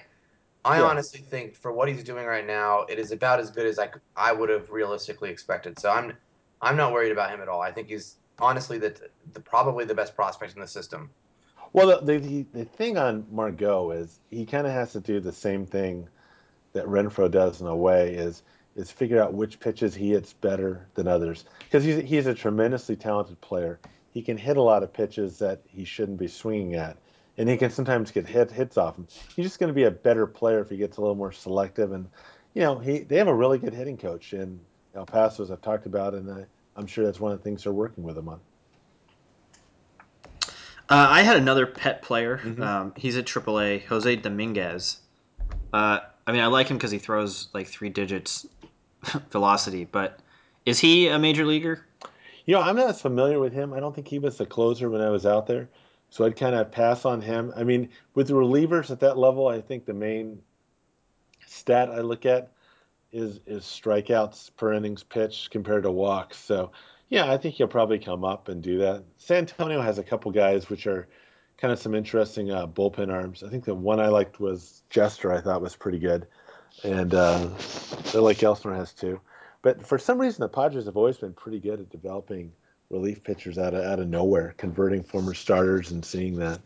I yeah. honestly think for what he's doing right now, it is about as good as I, I would have realistically expected. So I'm I'm not worried about him at all. I think he's honestly the, the probably the best prospect in the system. Well, the, the, the thing on Margot is he kind of has to do the same thing that Renfroe does in a way is is figure out which pitches he hits better than others because he's he's a tremendously talented player. He can hit a lot of pitches that he shouldn't be swinging at, and he can sometimes get hit hits off him. He's just going to be a better player if he gets a little more selective. And you know, he they have a really good hitting coach in El Paso, as I've talked about, and I, I'm sure that's one of the things they're working with him on. Uh, I had another pet player. Mm-hmm. Um, he's at AAA, Jose Dominguez. Uh, I mean, I like him because he throws like three digits velocity, but is he a major leaguer? You know, I'm not as familiar with him. I don't think he was the closer when I was out there. So I'd kind of pass on him. I mean, with the relievers at that level, I think the main stat I look at is is strikeouts per innings pitched compared to walks. So yeah, I think he'll probably come up and do that. San Antonio has a couple guys which are kind of some interesting uh, bullpen arms. I think the one I liked was Jester. I thought was pretty good, and uh, like Elsinore has too. But for some reason, the Padres have always been pretty good at developing relief pitchers out of out of nowhere, converting former starters and seeing that.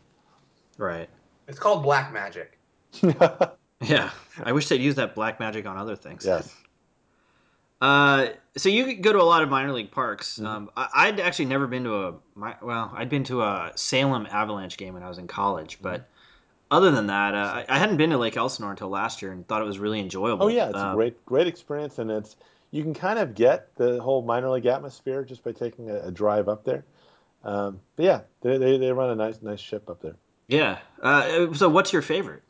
Right. It's called black magic. yeah, I wish they'd use that black magic on other things. Yes. Uh, so you go to a lot of minor league parks. Mm-hmm. Um, I, would actually never been to a my, well, I'd been to a Salem Avalanche game when I was in college, but mm-hmm. other than that, uh, I, I, hadn't been to Lake Elsinore until last year and thought it was really enjoyable. Oh yeah, it's uh, a great great experience, and it's you can kind of get the whole minor league atmosphere just by taking a, a drive up there. Um, but yeah, they, they, they run a nice nice ship up there. Yeah. Uh, so what's your favorite?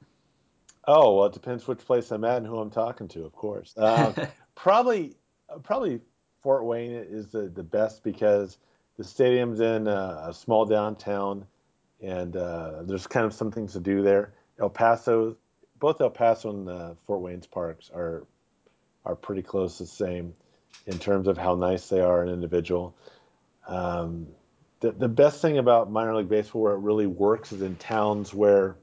Oh well, it depends which place I'm at and who I'm talking to, of course. Uh, probably probably Fort Wayne is the, the best because the stadium's in a, a small downtown, and uh, there's kind of some things to do there. El Paso, both El Paso and uh, Fort Wayne's parks are are pretty close the same in terms of how nice they are an individual. Um, the, the best thing about minor league baseball where it really works is in towns where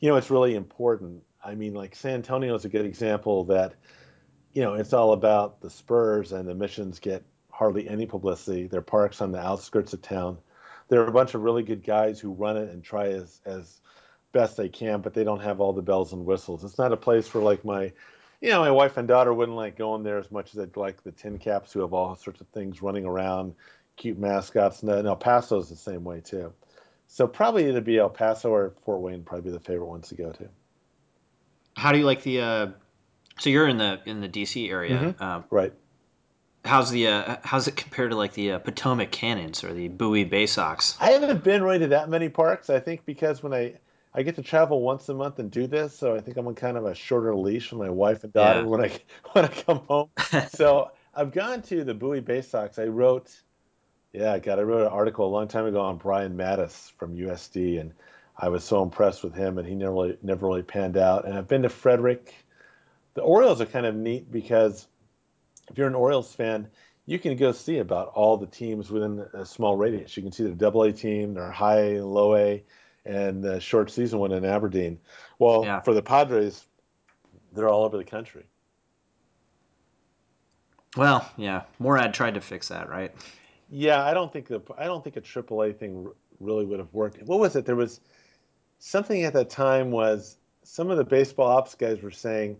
you know it's really important i mean like san antonio is a good example that you know, it's all about the Spurs and the missions get hardly any publicity. They're parks on the outskirts of town. There are a bunch of really good guys who run it and try as as best they can, but they don't have all the bells and whistles. It's not a place for like my, you know, my wife and daughter wouldn't like going there as much as they'd like the Tin Caps who have all sorts of things running around, cute mascots. And El Paso is the same way too. So probably it'd be El Paso or Fort Wayne, probably the favorite ones to go to. How do you like the uh, so you're in the in the DC area, mm-hmm. um, right? How's the uh, how's it compared to like the uh, Potomac Cannons or the Bowie Baysox? I haven't been really to that many parks. I think because when I I get to travel once a month and do this, so I think I'm on kind of a shorter leash with my wife and daughter yeah. when I when I come home. so I've gone to the Bowie Baysox. I wrote, yeah, God, I wrote an article a long time ago on Brian Matusz from USD, and I was so impressed with him, and he never really, never really panned out. And I've been to Frederick the Orioles are kind of neat because if you're an Orioles fan, you can go see about all the teams within a small radius. You can see the Double A team, their high and low A, and the short season one in Aberdeen. Well, yeah. for the Padres, they're all over the country. Well, yeah, Moorad tried to fix that, right? Yeah, I don't think the I don't think a AAA thing really would have worked. What was it? There was something at that time was some of the baseball ops guys were saying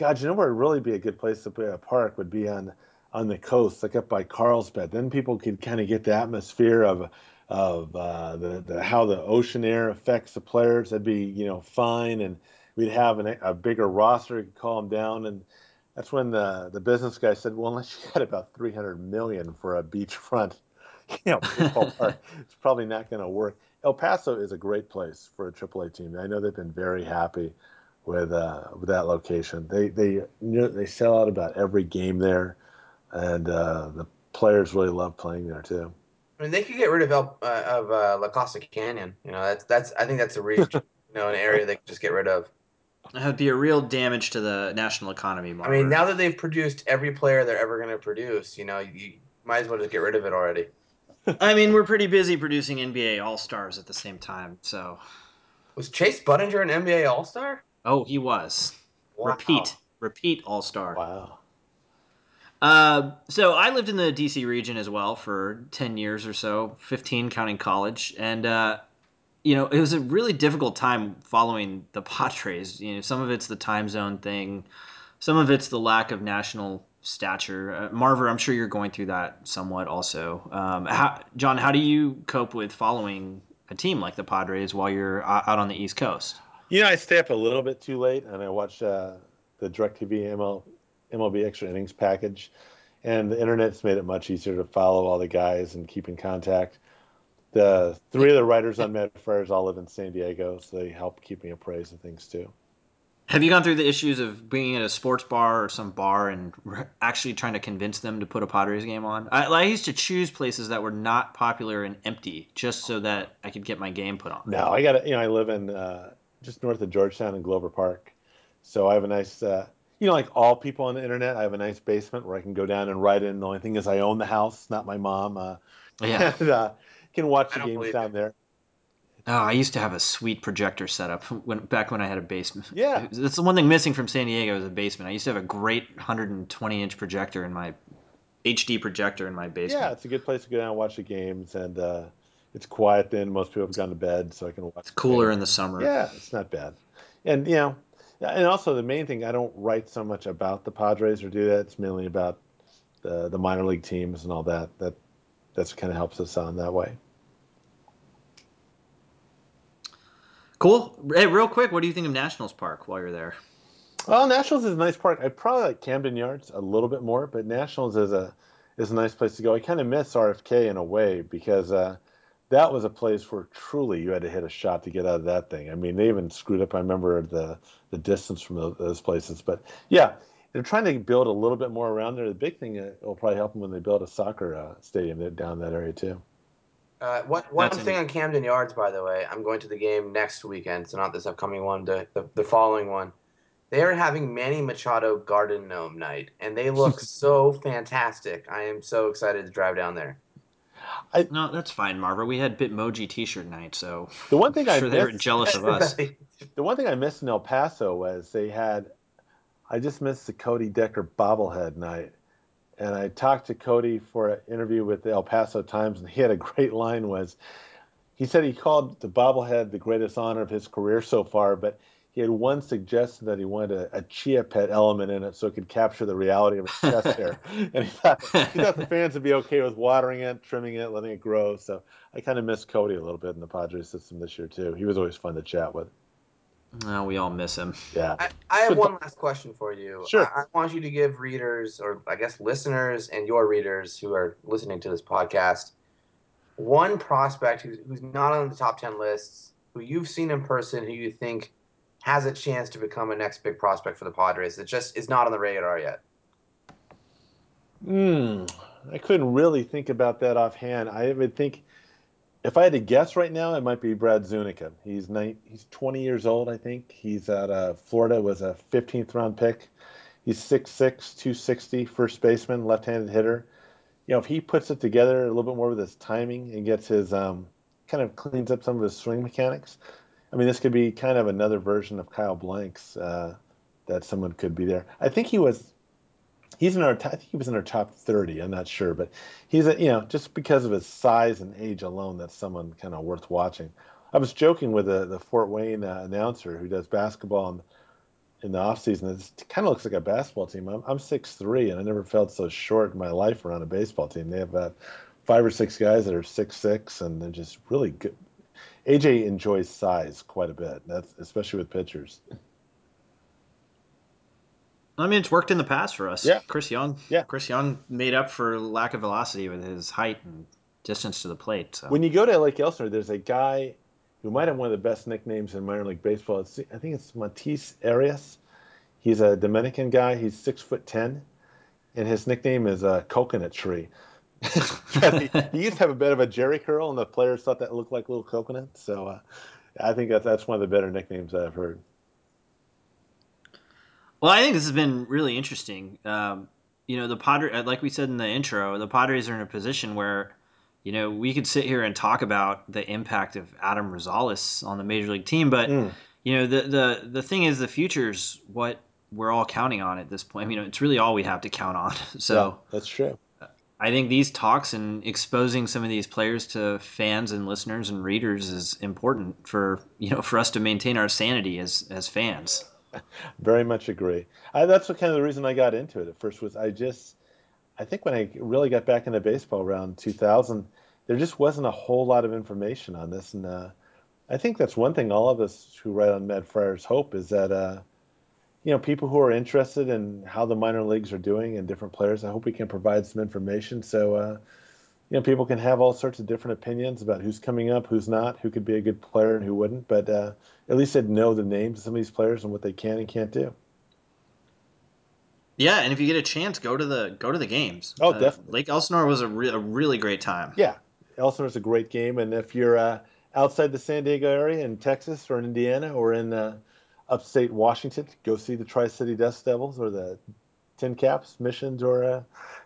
God, you know where it would really be a good place to play a park would be on on the coast, like up by Carlsbad. Then people could kind of get the atmosphere of of uh, the, the how the ocean air affects the players. That'd be you know fine, and we'd have an, a bigger roster. Call them down, and that's when the the business guy said, "Well, unless you had about three hundred million for a beachfront, you know, baseball park, it's probably not going to work." El Paso is a great place for a AAA team. I know they've been very happy with uh, with that location. They they you they sell out about every game there, and uh, the players really love playing there too. I mean, they could get rid of El, uh, of uh, La Costa Canyon. You know, that's that's I think that's a reach. you know, an area they could just get rid of. That would be a real damage to the national economy. I mean, now that they've produced every player they're ever going to produce, you know, you might as well just get rid of it already. I mean, we're pretty busy producing NBA All Stars at the same time, so. Was Chase Budinger an NBA All Star? Oh, he was. Wow. Repeat, repeat All Star. Wow. Uh, so I lived in the DC region as well for ten years or so, fifteen counting college, and uh, you know it was a really difficult time following the Padres. You know, some of it's the time zone thing. some of it's the lack of national stature. Uh, Marver, I'm sure you're going through that somewhat also. Um, how, John, how do you cope with following a team like the Padres while you're out on the East Coast? You know, I stay up a little bit too late, and I watch uh, the DirecTV ML, MLB Extra Innings package, and the internet's made it much easier to follow all the guys and keep in contact. The three of the writers on Mad Friars all live in San Diego, so they help keep me appraised of things too. Have you gone through the issues of being at a sports bar or some bar and actually trying to convince them to put a Padres game on? I, I, used to choose places that were not popular and empty just so that I could get my game put on. No, I got to, you know, I live in uh, just north of Georgetown in Glover Park. So I have a nice, uh, you know, like all people on the internet, I have a nice basement where I can go down and write in. The only thing is I own the house, not my mom. Uh, yeah. And, uh, can watch the games down there. Oh, I used to have a sweet projector setup when back when I had a basement. Yeah, that's the one thing missing from San Diego is a basement. I used to have a great 120 inch projector in my HD projector in my basement. Yeah, it's a good place to go down and watch the games, and uh, it's quiet. Then most people have gone to bed, so I can watch. It's cooler in the summer. Yeah, it's not bad, and you know, and also the main thing I don't write so much about the Padres or do that. It's mainly about the the minor league teams and all that. That that's kind of helps us on that way. Cool. Hey, real quick, what do you think of Nationals Park while you're there? Well, Nationals is a nice park. I probably like Camden Yards a little bit more, but Nationals is a is a nice place to go. I kind of miss RFK in a way because uh, that was a place where truly you had to hit a shot to get out of that thing. I mean, they even screwed up. I remember the the distance from those, those places, but yeah, they're trying to build a little bit more around there. The big thing uh, will probably help them when they build a soccer uh, stadium down that area too. Uh, one one thing on Camden Yards, by the way, I'm going to the game next weekend, so not this upcoming one, the, the, the following one. They are having Manny Machado Garden Gnome night, and they look so fantastic. I am so excited to drive down there. I, no, that's fine, Marva. We had Bitmoji T-shirt night, so the one thing I'm I sure missed, they were jealous of us. the one thing I missed in El Paso was they had. I just missed the Cody Decker bobblehead night, and I talked to Cody for an interview with the El Paso Times, and he had a great line was he said he called the bobblehead the greatest honor of his career so far, but he had one suggestion that he wanted a, a chia pet element in it so it could capture the reality of his chest hair. And he thought, he thought the fans would be okay with watering it, trimming it, letting it grow. So I kind of miss Cody a little bit in the Padres system this year, too. He was always fun to chat with. We all miss him. Yeah. I, I have one last question for you. Sure. I, I, want you to give readers, or I guess listeners and your readers who are listening to this podcast, one prospect who's, who's not on the top 10 lists, who you've seen in person, who you think has a chance to become a next big prospect for the Padres that just is not on the radar yet. Hmm. I couldn't really think about that offhand. I would think if I had to guess right now, it might be Brad Zunica. He's nine, he's 20 years old, I think. He's at uh, Florida, was a 15th round pick. He's 6'6", 260, first baseman, left-handed hitter. You know, if he puts it together a little bit more with his timing and gets his um, kind of cleans up some of his swing mechanics, I mean, this could be kind of another version of Kyle Blanks uh, that someone could be there. I think he was he's in our. I think he was in our top thirty. I'm not sure, but he's a, you know just because of his size and age alone, that's someone kind of worth watching. I was joking with the the Fort Wayne uh, announcer who does basketball in, in the off season. It kind of looks like a basketball team. I'm I'm six three, and I never felt so short in my life around a baseball team. They have about five or six guys that are six six, and they're just really good. AJ enjoys size quite a bit. That's especially with pitchers. I mean, it's worked in the past for us. Yeah. Chris Young. Yeah. Chris Young made up for lack of velocity with his height and distance to the plate. So. When you go to Lake Elsinore, there's a guy who might have one of the best nicknames in minor league baseball. It's, I think it's Matis Arias. He's a Dominican guy. He's six foot ten, and his nickname is a coconut tree. he, he, used to have a bit of a jerry curl, and the players thought that looked like little coconuts. So uh, I think that's that's one of the better nicknames I've heard. Well, I think this has been really interesting. Um, you know, the Padres, uh, like we said in the intro, the Padres are in a position where, you know, we could sit here and talk about the impact of Adam Rosales on the major league team, but mm. you know, the the the thing is, the future's what we're all counting on at this point. I mean, it's really all we have to count on. So yeah, that's true. I think these talks and exposing some of these players to fans and listeners and readers is important for you know for us to maintain our sanity as as fans. Very much agree. I, that's what kind of the reason I got into it at first was I just, I think when I really got back into baseball around 2000, there just wasn't a whole lot of information on this, and uh, I think that's one thing all of us who write on Mad Friars hope is that, uh, you know, people who are interested in how the minor leagues are doing and different players, I hope we can provide some information so, uh, you know, people can have all sorts of different opinions about who's coming up, who's not, who could be a good player and who wouldn't. But uh, at least they'd know the names of some of these players and what they can and can't do. Yeah, and if you get a chance, go to the go to the games. Oh, uh, definitely. Lake Elsinore was a, re- a really great time. Yeah, Elsinore's a great game, and if you're uh, outside the San Diego area in Texas or in Indiana or in uh, upstate Washington, go see the Tri City Dust Devils or the Tin Caps, Missions, or uh,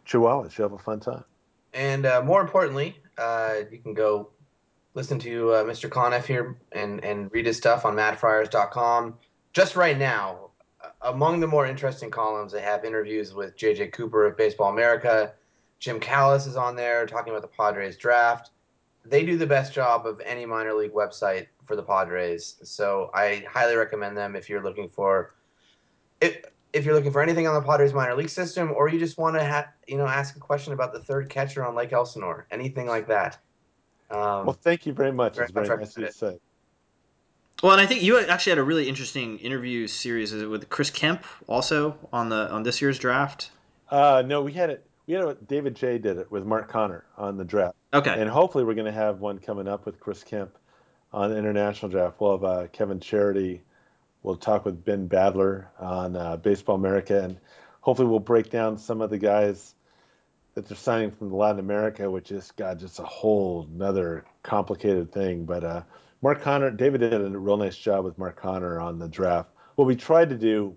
Chihuahuas. You'll have a fun time. And uh, more importantly, uh, you can go listen to uh, Mr. Conniff here and, and read his stuff on madfriars.com. Just right now, among the more interesting columns, they have interviews with JJ Cooper of Baseball America. Jim Callis is on there talking about the Padres draft. They do the best job of any minor league website for the Padres. So I highly recommend them if you're looking for it if you're looking for anything on the Padres minor league system, or you just want to ha- you know ask a question about the third catcher on Lake Elsinore, anything like that. Um, well, thank you very much. Very it's very nice to say. Well, and I think you actually had a really interesting interview series with Chris Kemp also on the on this year's draft. Uh, no, we had it. We had it. David J did it with Mark Conner on the draft. Okay. And hopefully, we're going to have one coming up with Chris Kemp on the international draft. We'll have uh, Kevin Charity We'll talk with Ben Badler on uh, Baseball America, and hopefully we'll break down some of the guys that they're signing from Latin America, which is God, just a whole another complicated thing. But uh, Mark Conner, David did a real nice job with Mark Conner on the draft. What we tried to do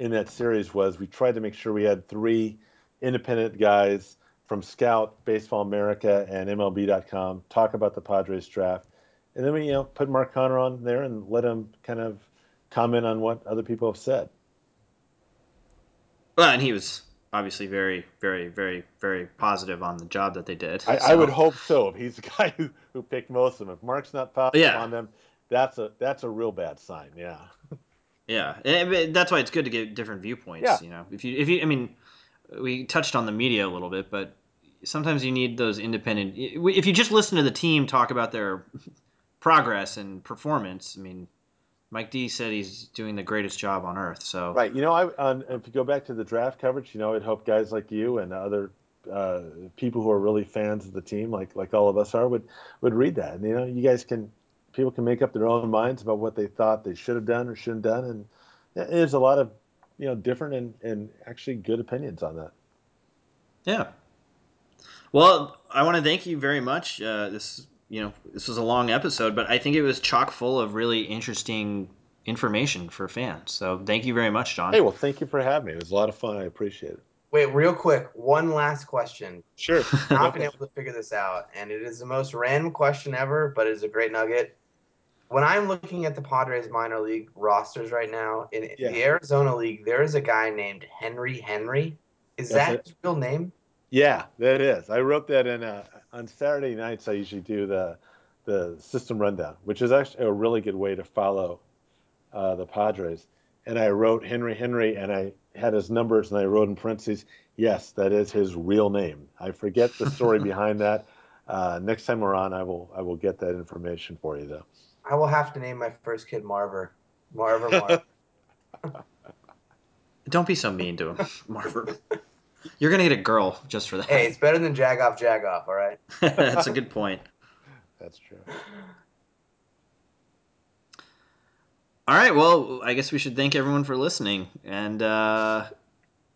in that series was we tried to make sure we had three independent guys from Scout, Baseball America, and MLB.com talk about the Padres draft and then we you know put Mark Conner on there and let him kind of comment on what other people have said. Well, and he was obviously very, very, very, very positive on the job that they did. I, so. I would hope so. If he's the guy who, who picked most of them, if Mark's not positive yeah. on them, that's a that's a real bad sign. Yeah. Yeah, and that's why it's good to get different viewpoints. Yeah. You know, if you if you, I mean, we touched on the media a little bit, but sometimes you need those independent. If you just listen to the team talk about their progress and performance. I mean, Mike D said he's doing the greatest job on earth. So right, you know, I if you go back to the draft coverage, you know, I'd hope guys like you and other uh, people who are really fans of the team, like like all of us are, would would read that. And you know, you guys can people can make up their own minds about what they thought they should have done or shouldn't have done, and there's a lot of you know different and and actually good opinions on that. Yeah. Well, I want to thank you very much. Uh, this you know, this was a long episode, but I think it was chock full of really interesting information for fans. So thank you very much, John. Hey, well, thank you for having me. It was a lot of fun. I appreciate it. Wait, real quick, one last question. Sure. Not been able to figure this out, and it is the most random question ever, but it is a great nugget. When I'm looking at the Padres minor league rosters right now in yeah. the Arizona League, there is a guy named Henry Henry. Is That's that his real name? Yeah, that is. I wrote that in a, on Saturday nights. I usually do the the system rundown, which is actually a really good way to follow uh, the Padres. And I wrote Henry Henry, and I had his numbers, and I wrote in parentheses, "Yes, that is his real name." I forget the story behind that. Uh, next time we're on, I will I will get that information for you, though. I will have to name my first kid Marver. Marver Marver. Don't be so mean to him, Marver. You're gonna get a girl just for that. Hey, it's better than Jagoff Jagoff, all right? That's a good point. That's true. All right. Well, I guess we should thank everyone for listening and uh,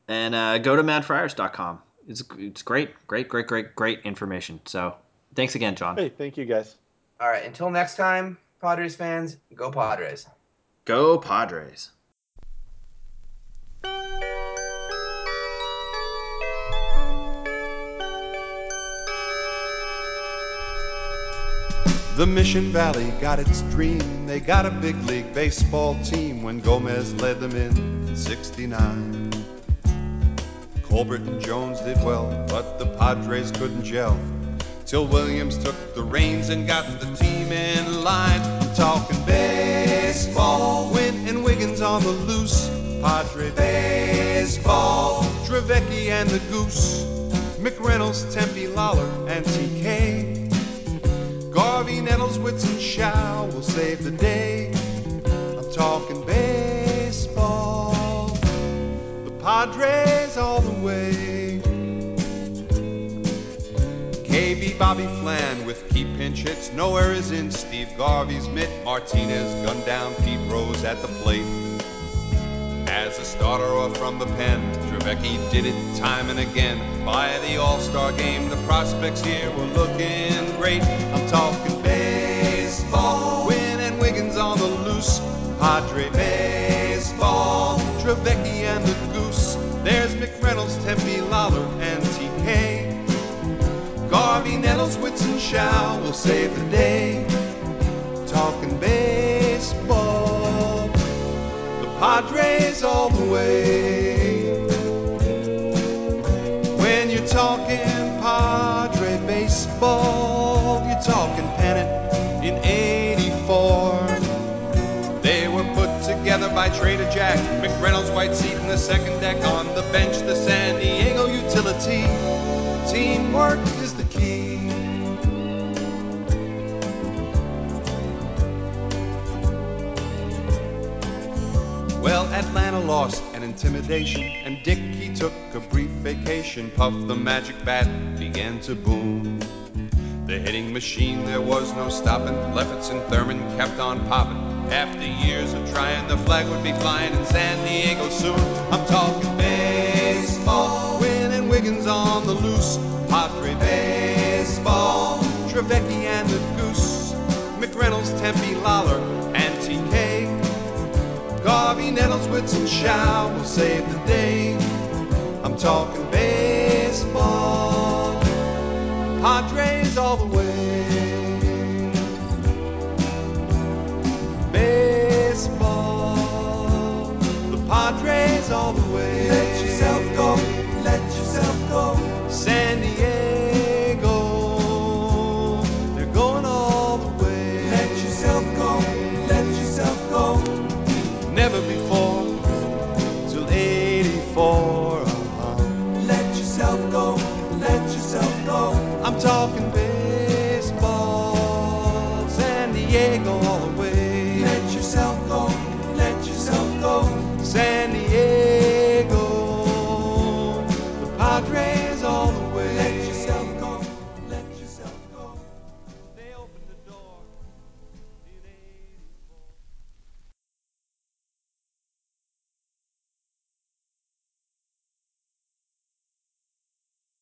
and uh, go to madfriars.com. It's it's great, great, great, great, great information. So thanks again, John. Hey, thank you guys. All right. Until next time, Padres fans, go Padres. Go Padres. The Mission Valley got its dream. They got a big league baseball team when Gomez led them in 69. Colbert and Jones did well, but the Padres couldn't gel. Till Williams took the reins and got the team in line. I'm talking baseball. Gwynn and Wiggins on the loose. Padre baseball. Dravecky and the Goose, McReynolds, Tempe, Lollar, and TK. Garvey, Nettles, Wits, and Shaw will save the day. I'm talking baseball. The Padres all the way. KB Bobby Flan with key pinch hits. Nowhere is in Steve Garvey's mitt. Martinez gunned down Pete Rose at the plate. As a starter or from the pen, Dravecky did it time and again. By the All Star game, the prospects here were looking great. I'm talking baseball. Gwynn and Wiggins on the loose. Padre baseball. Dravecky and the Goose. There's McReynolds, Tempe, Lollar, and TK. Garvey, Nettles, Wits, and Shaw will save the day. Talking baseball. Padres all the way. When you're talking Padre baseball, you're talking pennant in 84. They were put together by Trader Jack, McReynolds, White seat in the second deck, on the bench, the San Diego utility. Teamwork Atlanta lost an intimidation, and Dick he took a brief vacation. Puff the magic bat began to boom. The hitting machine, there was no stopping. Lefferts and Thurmond kept on popping. After years of trying, the flag would be flying in San Diego soon. I'm talking baseball. Gwynn and Wiggins on the loose. Padre baseball. Dravecky and the Goose. McReynolds, Tempe, Lollar, and TK. Garvey, Nettles, Wits, and Shaw will save the day. I'm talking baseball. Padres all the way. Baseball. The Padres all the way.